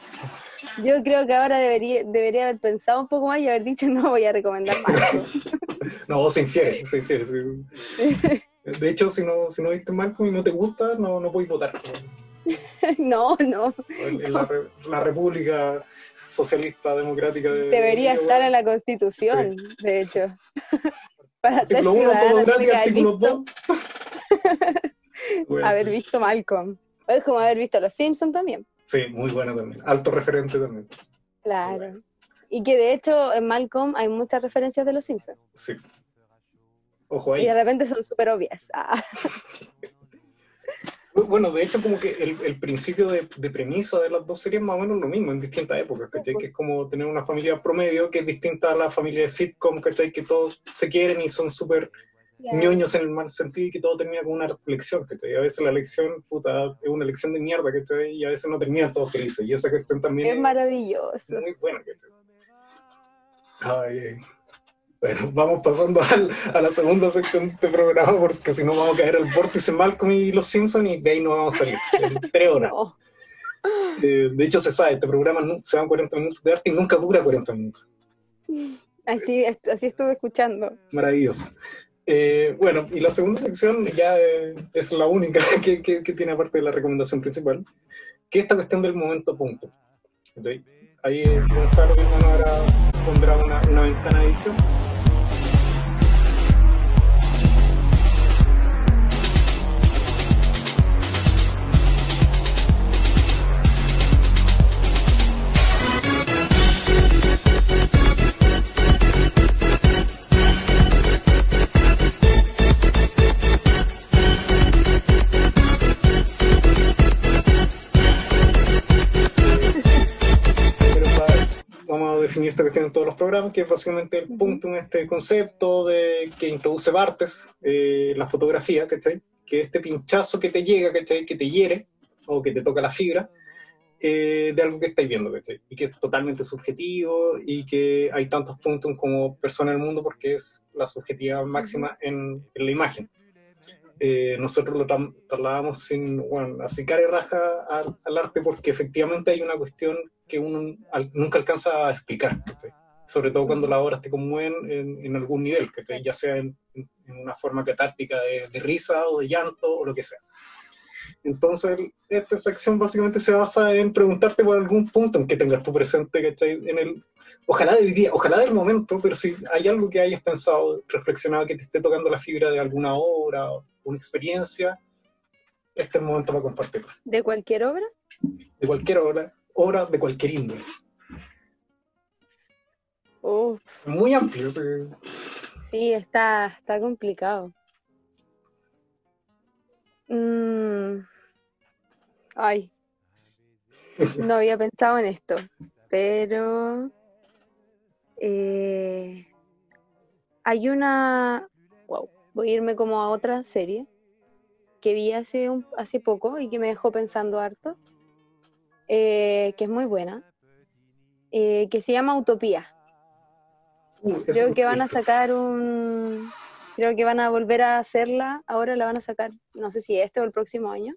Speaker 2: Yo creo que ahora debería, debería haber pensado un poco más y haber dicho no voy a recomendar Malcolm.
Speaker 1: no, se infiere, se infiere. De hecho, si no, si no viste Malcolm y no te gusta, no, no podéis votar.
Speaker 2: No, no.
Speaker 1: En la, República Socialista Democrática de,
Speaker 2: Debería estar en la Constitución, de hecho. Para ser
Speaker 1: ciudadano, artículo 2.
Speaker 2: haber visto Malcolm. Es como haber visto Los Simpsons también.
Speaker 1: Sí, muy bueno también. Alto referente también.
Speaker 2: Claro. Y que de hecho en Malcolm hay muchas referencias de Los Simpsons.
Speaker 1: Sí. Ojo ahí.
Speaker 2: Y de repente son súper obvias. Ah.
Speaker 1: Bueno, de hecho, como que el, principio de, premisa de las dos series es más o menos lo mismo en distintas épocas, ¿cachai? Que es como tener una familia promedio que es distinta a la familia de sitcom, ¿cachai? Que todos se quieren y son súper ñoños en el mal sentido y que todo termina con una reflexión, ¿cachai? A veces la lección, puta, es una lección de mierda, ¿cachai? Y a veces no terminan todos felices. Y esa cuestión también
Speaker 2: es, maravilloso.
Speaker 1: Muy buena, ¿cachai? Ay, bueno, vamos pasando a la segunda sección de este programa, porque si no vamos a caer al vórtice Malcolm y los Simpsons y de ahí no vamos a salir. En tres horas. Eh, de hecho, se sabe, este programa se van 40 minutos de arte y nunca dura 40 minutos.
Speaker 2: Así, así estuve escuchando.
Speaker 1: Maravilloso. Eh, bueno, y la segunda sección ya eh, es la única que, que, tiene aparte de la recomendación principal, que es esta cuestión del momento punto. Ahí Gonzalo, mi ahora pondrá una, una ventana de edición. Esta cuestión en todos los programas, que es básicamente el punto en este concepto de que introduce Bartes, eh, la fotografía, ¿cachai? Que este pinchazo que te llega, ¿cachai? Que te hiere o que te toca la fibra eh, de algo que estáis viendo, ¿cachai? Y que es totalmente subjetivo y que hay tantos puntos como persona en el mundo porque es la subjetividad máxima en, en la imagen. Eh, nosotros lo trasladamos sin, bueno, así cara y raja al, arte porque efectivamente hay una cuestión que uno nunca alcanza a explicar, sobre todo cuando las obras te conmueven en, algún nivel, que ya sea en, una forma catártica de, risa o de llanto o lo que sea. Entonces, esta sección básicamente se basa en preguntarte por algún punto en que tengas tu presente, En el, ojalá del día, ojalá del momento, pero si hay algo que hayas pensado, reflexionado, que te esté tocando la fibra de alguna obra, una experiencia, este es el momento para compartirlo.
Speaker 2: ¿De cualquier obra?
Speaker 1: De cualquier obra, obra de cualquier índole. Muy amplio.
Speaker 2: Sí, está, está complicado. Mm. Ay, no había pensado en esto, pero eh, hay una, wow, voy a irme como a otra serie que vi hace, un, hace poco y que me dejó pensando harto, eh, que es muy buena, eh, que se llama Utopía. Uh, creo que van a sacar un, creo que van a volver a hacerla, ahora la van a sacar, no sé si este o el próximo año,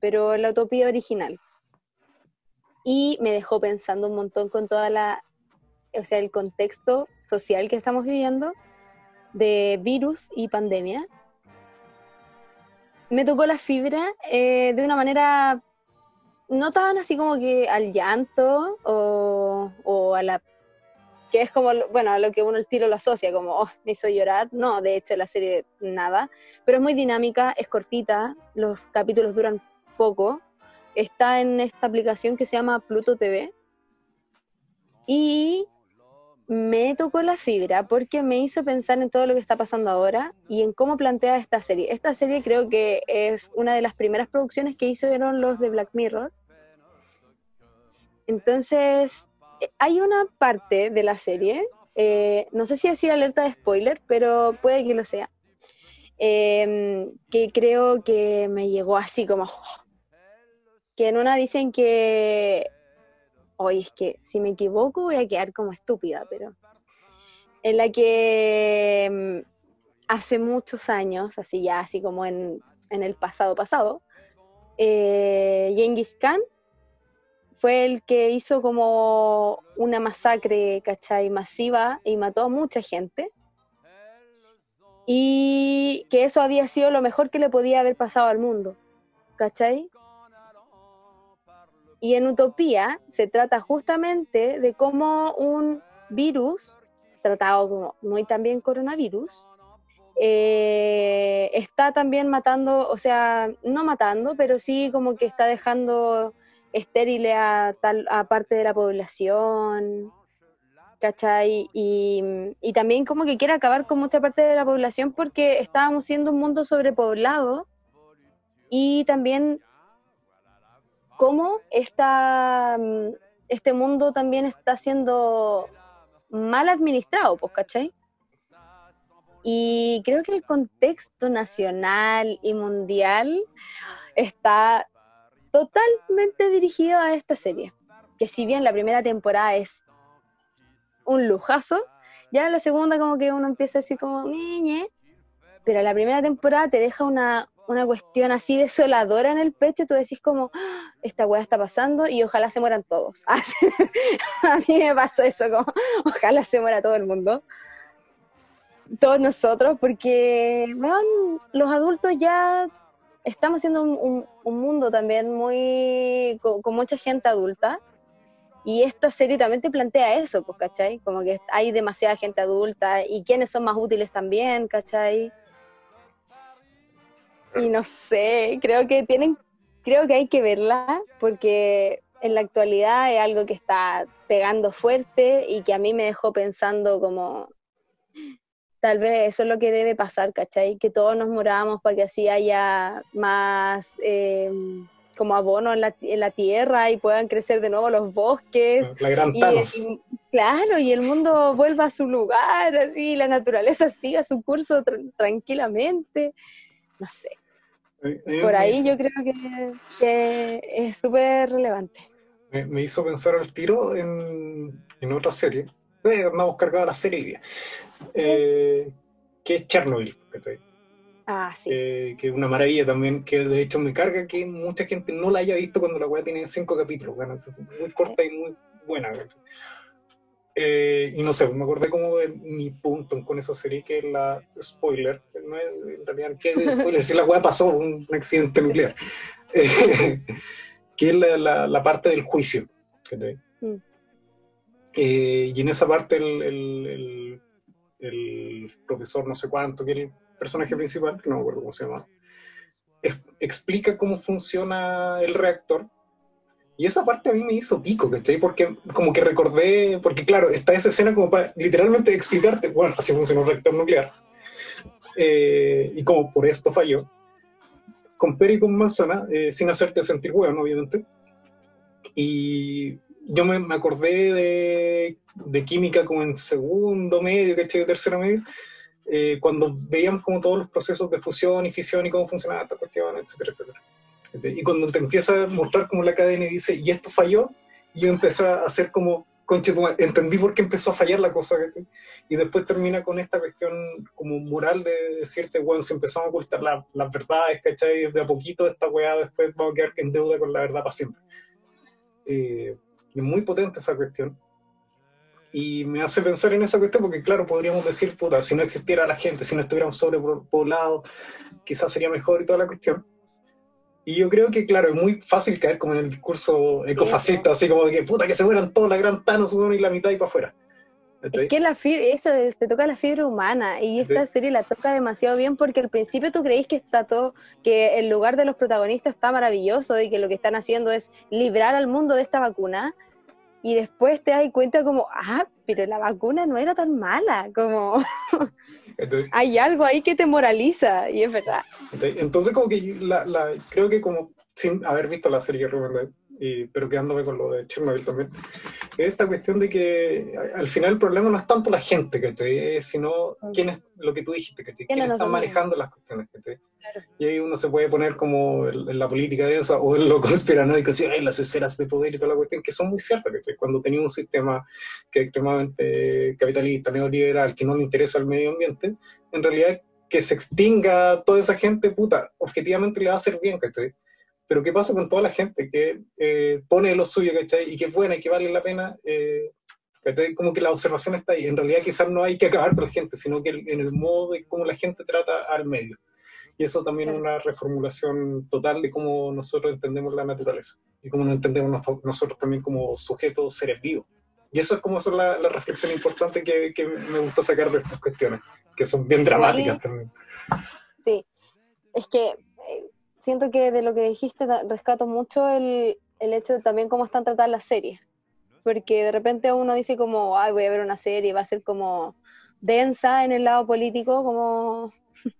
Speaker 2: pero la Utopía original. Y me dejó pensando un montón con toda la, o sea, el contexto social que estamos viviendo de virus y pandemia, me tocó la fibra eh, de una manera no tan así como que al llanto o, a la que es como, bueno, a lo que uno el tiro lo asocia, como, oh, me hizo llorar. No, de hecho, la serie nada. Pero es muy dinámica, es cortita, los capítulos duran poco. Está en esta aplicación que se llama Pluto TV. Y me tocó la fibra porque me hizo pensar en todo lo que está pasando ahora y en cómo plantea esta serie. Esta serie creo que es una de las primeras producciones que hicieron los de Black Mirror. Entonces, eh, hay una parte de la serie eh, no sé si decir alerta de spoiler, pero puede que lo sea, em, que creo que me llegó así como, que en una dicen que, oye, es que si me equivoco voy a quedar como estúpida, pero en la que em, hace muchos años, así ya, así como en, en el pasado pasado, eh, Genghis Khan fue el que hizo como una masacre, ¿cachai? Masiva y mató a mucha gente. Y que eso había sido lo mejor que le podía haber pasado al mundo, ¿cachai? Y en Utopía se trata justamente de cómo un virus, tratado como muy también coronavirus, eh, está también matando, o sea, no matando, pero sí como que está dejando estéril a, tal, a parte de la población, ¿cachai? Y, y, también como que quiere acabar con mucha parte de la población porque estábamos siendo un mundo sobrepoblado y también cómo esta, este mundo también está siendo mal administrado, pues, ¿cachai? Y creo que el contexto nacional y mundial está totalmente dirigido a esta serie. Que si bien la primera temporada es un lujazo, ya la segunda como que uno empieza a decir como, niñe, pero la primera temporada te deja una, una cuestión así desoladora en el pecho, tú decís como, ah, esta weá está pasando y ojalá se mueran todos. a mí me pasó eso, como, ojalá se muera todo el mundo todos nosotros, porque los adultos ya estamos siendo un, mundo también muy con, mucha gente adulta y esta serie también te plantea eso, pues, ¿cachai? Como que hay demasiada gente adulta y quiénes son más útiles también, ¿cachai? Y no sé, creo que tienen, creo que hay que verla porque en la actualidad es algo que está pegando fuerte y que a mí me dejó pensando como tal vez eso es lo que debe pasar, ¿cachai? Que todos nos moramos para que así haya más eh, como abono en la, tierra y puedan crecer de nuevo los bosques.
Speaker 1: La gran Thanos.
Speaker 2: claro, y el mundo vuelva a su lugar, así, la naturaleza siga su curso tranquilamente. No sé. Por ahí yo creo que, es súper relevante.
Speaker 1: Me, hizo pensar al tiro en, en otra serie. Eh, andamos cargados la serie eh, que es Chernobyl.
Speaker 2: Ah, sí.
Speaker 1: Eh, que es una maravilla también, que de hecho me carga que mucha gente no la haya visto cuando la weá tiene cinco capítulos, muy corta y muy buena. Eh, y no sé, me acordé como de mi punto con esa serie, que es la spoiler, no es, en realidad, ¿qué es spoiler? si la weá pasó, un, accidente nuclear, que es la, la, parte del juicio. Mm. y en esa parte el el profesor no sé cuánto, que es el personaje principal, que no me acuerdo cómo se llama, explica cómo funciona el reactor. Y esa parte a mí me hizo pico, ¿cachai? Porque como que recordé, porque claro, está esa escena como para literalmente explicarte, bueno, así funciona un reactor nuclear. Eh, y como por esto falló. Con Peri y con Manzana, eh, sin hacerte sentir bueno, obviamente. Y yo me, me acordé de, de, química como en segundo medio, ¿cachai? Tercero medio, eh, cuando veíamos como todos los procesos de fusión y fisión y cómo funcionaba esta cuestión, etcétera, etcétera. Y cuando te empieza a mostrar como la cadena y dice, y esto falló, y yo empecé a hacer como, conche, entendí por qué empezó a fallar la cosa. Y después termina con esta cuestión como moral de decirte, bueno, si empezamos a ocultar las verdades, ¿cachai? De a poquito esta weá después vamos a quedar en deuda con la verdad para siempre. Eh, es muy potente esa cuestión. Y me hace pensar en esa cuestión porque, claro, podríamos decir, puta, si no existiera la gente, si no estuviéramos sobrepoblados, quizás sería mejor y toda la cuestión. Y yo creo que, claro, es muy fácil caer como en el discurso ecofascista, así como de que, puta, que se mueran todos, la gran Thanos, y la mitad y para afuera.
Speaker 2: Es que la fibra, eso te toca la fibra humana y esta serie la toca demasiado bien porque al principio tú creís que está todo, que el lugar de los protagonistas está maravilloso y que lo que están haciendo es librar al mundo de esta vacuna y después te das cuenta como, ah, pero la vacuna no era tan mala, como hay algo ahí que te moraliza y es verdad.
Speaker 1: Entonces como que la, la, creo que como sin haber visto la serie Rubén, y, pero quedándome con lo de Chernobyl también, es esta cuestión de que al final el problema no es tanto la gente, ¿cachai? Sino quién es lo que tú dijiste, ¿cachai? ¿Quién está manejando las cuestiones, ¿cachai? Y ahí uno se puede poner como en la política de eso, o en lo conspiranoico, así, hay las esferas de poder y toda la cuestión, que son muy ciertas, ¿cachai? Cuando tenía un sistema que es extremadamente capitalista, neoliberal, que no le interesa al medio ambiente, en realidad que se extinga toda esa gente, puta, objetivamente le va a hacer bien, ¿cachai? Pero ¿qué pasa con toda la gente que eh, pone lo suyo, ¿cachai? Y que es buena y que vale la pena, eh, Como que la observación está ahí. En realidad quizás no hay que acabar con la gente, sino que en el modo de cómo la gente trata al medio. Y eso también es una reformulación total de cómo nosotros entendemos la naturaleza y cómo nos entendemos nosotros también como sujetos, seres vivos. Y eso es como son la, la reflexión importante que, que, me gusta sacar de estas cuestiones, que son bien dramáticas también.
Speaker 2: Sí, es que siento que de lo que dijiste rescato mucho el, el hecho de también cómo están tratadas las series. Porque de repente uno dice como, ay, voy a ver una serie, va a ser como densa en el lado político, como...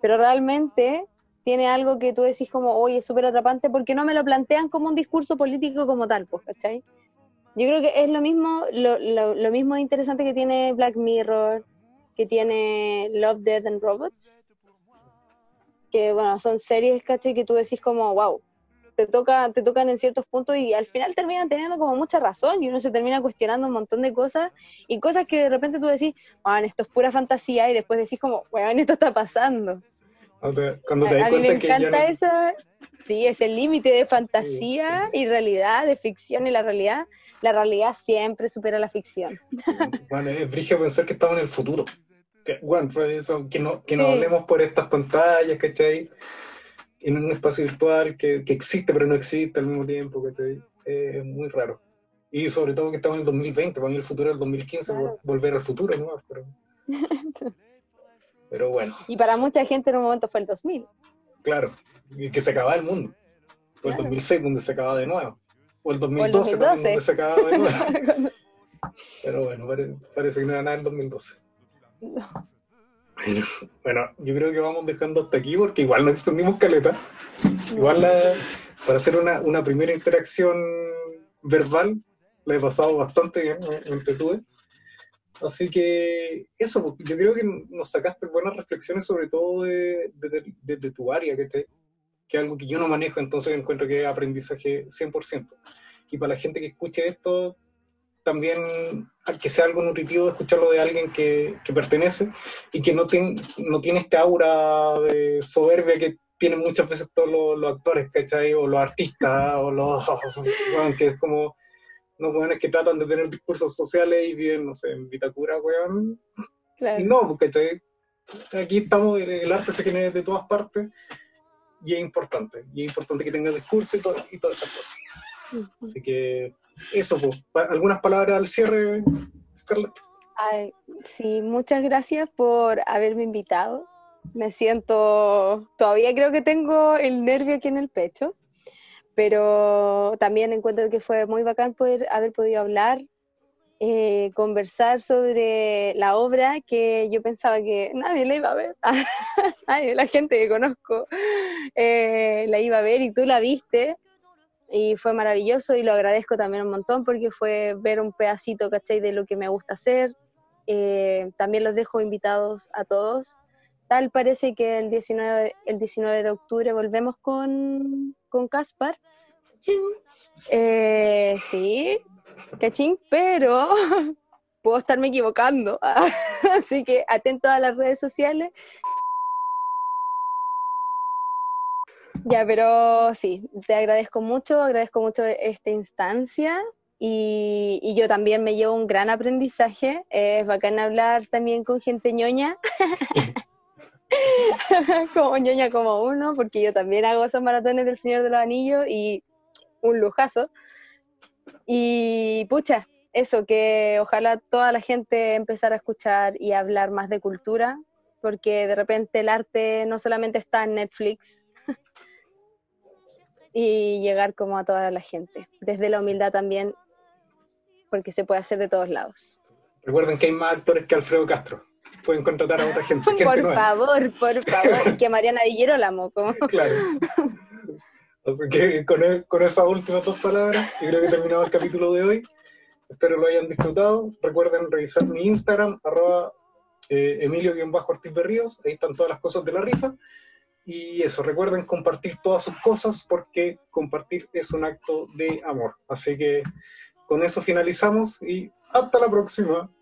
Speaker 2: Pero realmente tiene algo que tú decís como, oye, es súper atrapante, porque no me lo plantean como un discurso político como tal, pues, ¿cachai? Yo creo que es lo mismo, lo, lo, lo mismo interesante que tiene Black Mirror, que tiene Love, Death and Robots, que bueno, son series, caché, que tú decís como, wow, te, toca, te tocan en ciertos puntos y al final terminan teniendo como mucha razón y uno se termina cuestionando un montón de cosas y cosas que de repente tú decís, bueno, esto es pura fantasía y después decís como, bueno, esto está pasando.
Speaker 1: Cuando te, das a, mí me
Speaker 2: encanta esa, sí, ese límite de fantasía y realidad, de ficción y la realidad. La realidad siempre supera la ficción.
Speaker 1: bueno, es brillo pensar que estamos en el futuro que, bueno, eso, que no, que no hablemos por estas pantallas, ¿cachai? En un espacio virtual que, que existe pero no existe al mismo tiempo, ¿cachai? es muy raro. Y sobre todo que estamos en el 2020, para mí el futuro es el 2015, volver al futuro, ¿no? Pero, pero bueno.
Speaker 2: Y para mucha gente en un momento fue el 2000.
Speaker 1: Claro, y que se acababa el mundo. O el 2006 donde se acaba de nuevo. O el 2012, también donde se acababa de nuevo. pero bueno, parece, que no era nada el 2012. Bueno, yo creo que vamos dejando hasta aquí porque igual nos extendimos caleta. Igual para hacer una, una, primera interacción verbal la he pasado bastante bien, me entretuve. Así que eso, yo creo que nos sacaste buenas reflexiones sobre todo desde de, de, tu área, que, te, que es algo que yo no manejo, entonces encuentro que es aprendizaje 100%. Y para la gente que escuche esto, también que sea algo nutritivo escucharlo de alguien que, que pertenece y que no, no tiene esta aura de soberbia que tienen muchas veces todos los, actores, ¿cachai? O los artistas, o los... Bueno, que es como... No, jóvenes que tratan de tener discursos sociales y bien, no sé, en Vitacura, weón. Claro. Y no, porque aquí estamos, el arte se genera de todas partes y es importante. Y es importante que tenga discurso y, todo, y todas esas cosas. Así que eso, ¿algunas palabras al cierre, Scarlett?
Speaker 2: sí, muchas gracias por haberme invitado. Me siento, todavía creo que tengo el nervio aquí en el pecho, pero también encuentro que fue muy bacán poder haber podido hablar, eh, conversar sobre la obra que yo pensaba que nadie la iba a ver, nadie, la gente que conozco eh, la iba a ver y tú la viste y fue maravilloso y lo agradezco también un montón porque fue ver un pedacito, ¿cachai? De lo que me gusta hacer. Eh, también los dejo invitados a todos. Tal parece que el 19, el 19 de octubre volvemos con Caspar. Eh, sí, cachín, pero puedo estarme equivocando. Así que atento a las redes sociales Ya, pero sí, te agradezco mucho, agradezco mucho esta instancia y, y yo también me llevo un gran aprendizaje. Es bacán hablar también con gente ñoña, como ñoña como uno, porque yo también hago esos maratones del Señor de los Anillos y un lujazo. Y pucha, eso, que ojalá toda la gente empezara a escuchar y a hablar más de cultura, porque de repente el arte no solamente está en Netflix, y llegar como a toda la gente, desde la humildad también, porque se puede hacer de todos lados.
Speaker 1: Recuerden que hay más actores que Alfredo Castro. Pueden contratar a otra gente.
Speaker 2: por favor, por favor. y que Mariana Dillero la moco.
Speaker 1: claro. Así que con, e, con esas últimas dos palabras, yo creo que terminamos el capítulo de hoy. Espero lo hayan disfrutado. Recuerden revisar mi Instagram, arroba eh, Emilio-Ortiz Berríos. Ahí están todas las cosas de la rifa. Y eso, recuerden compartir todas sus cosas porque compartir es un acto de amor. Así que con eso finalizamos y hasta la próxima.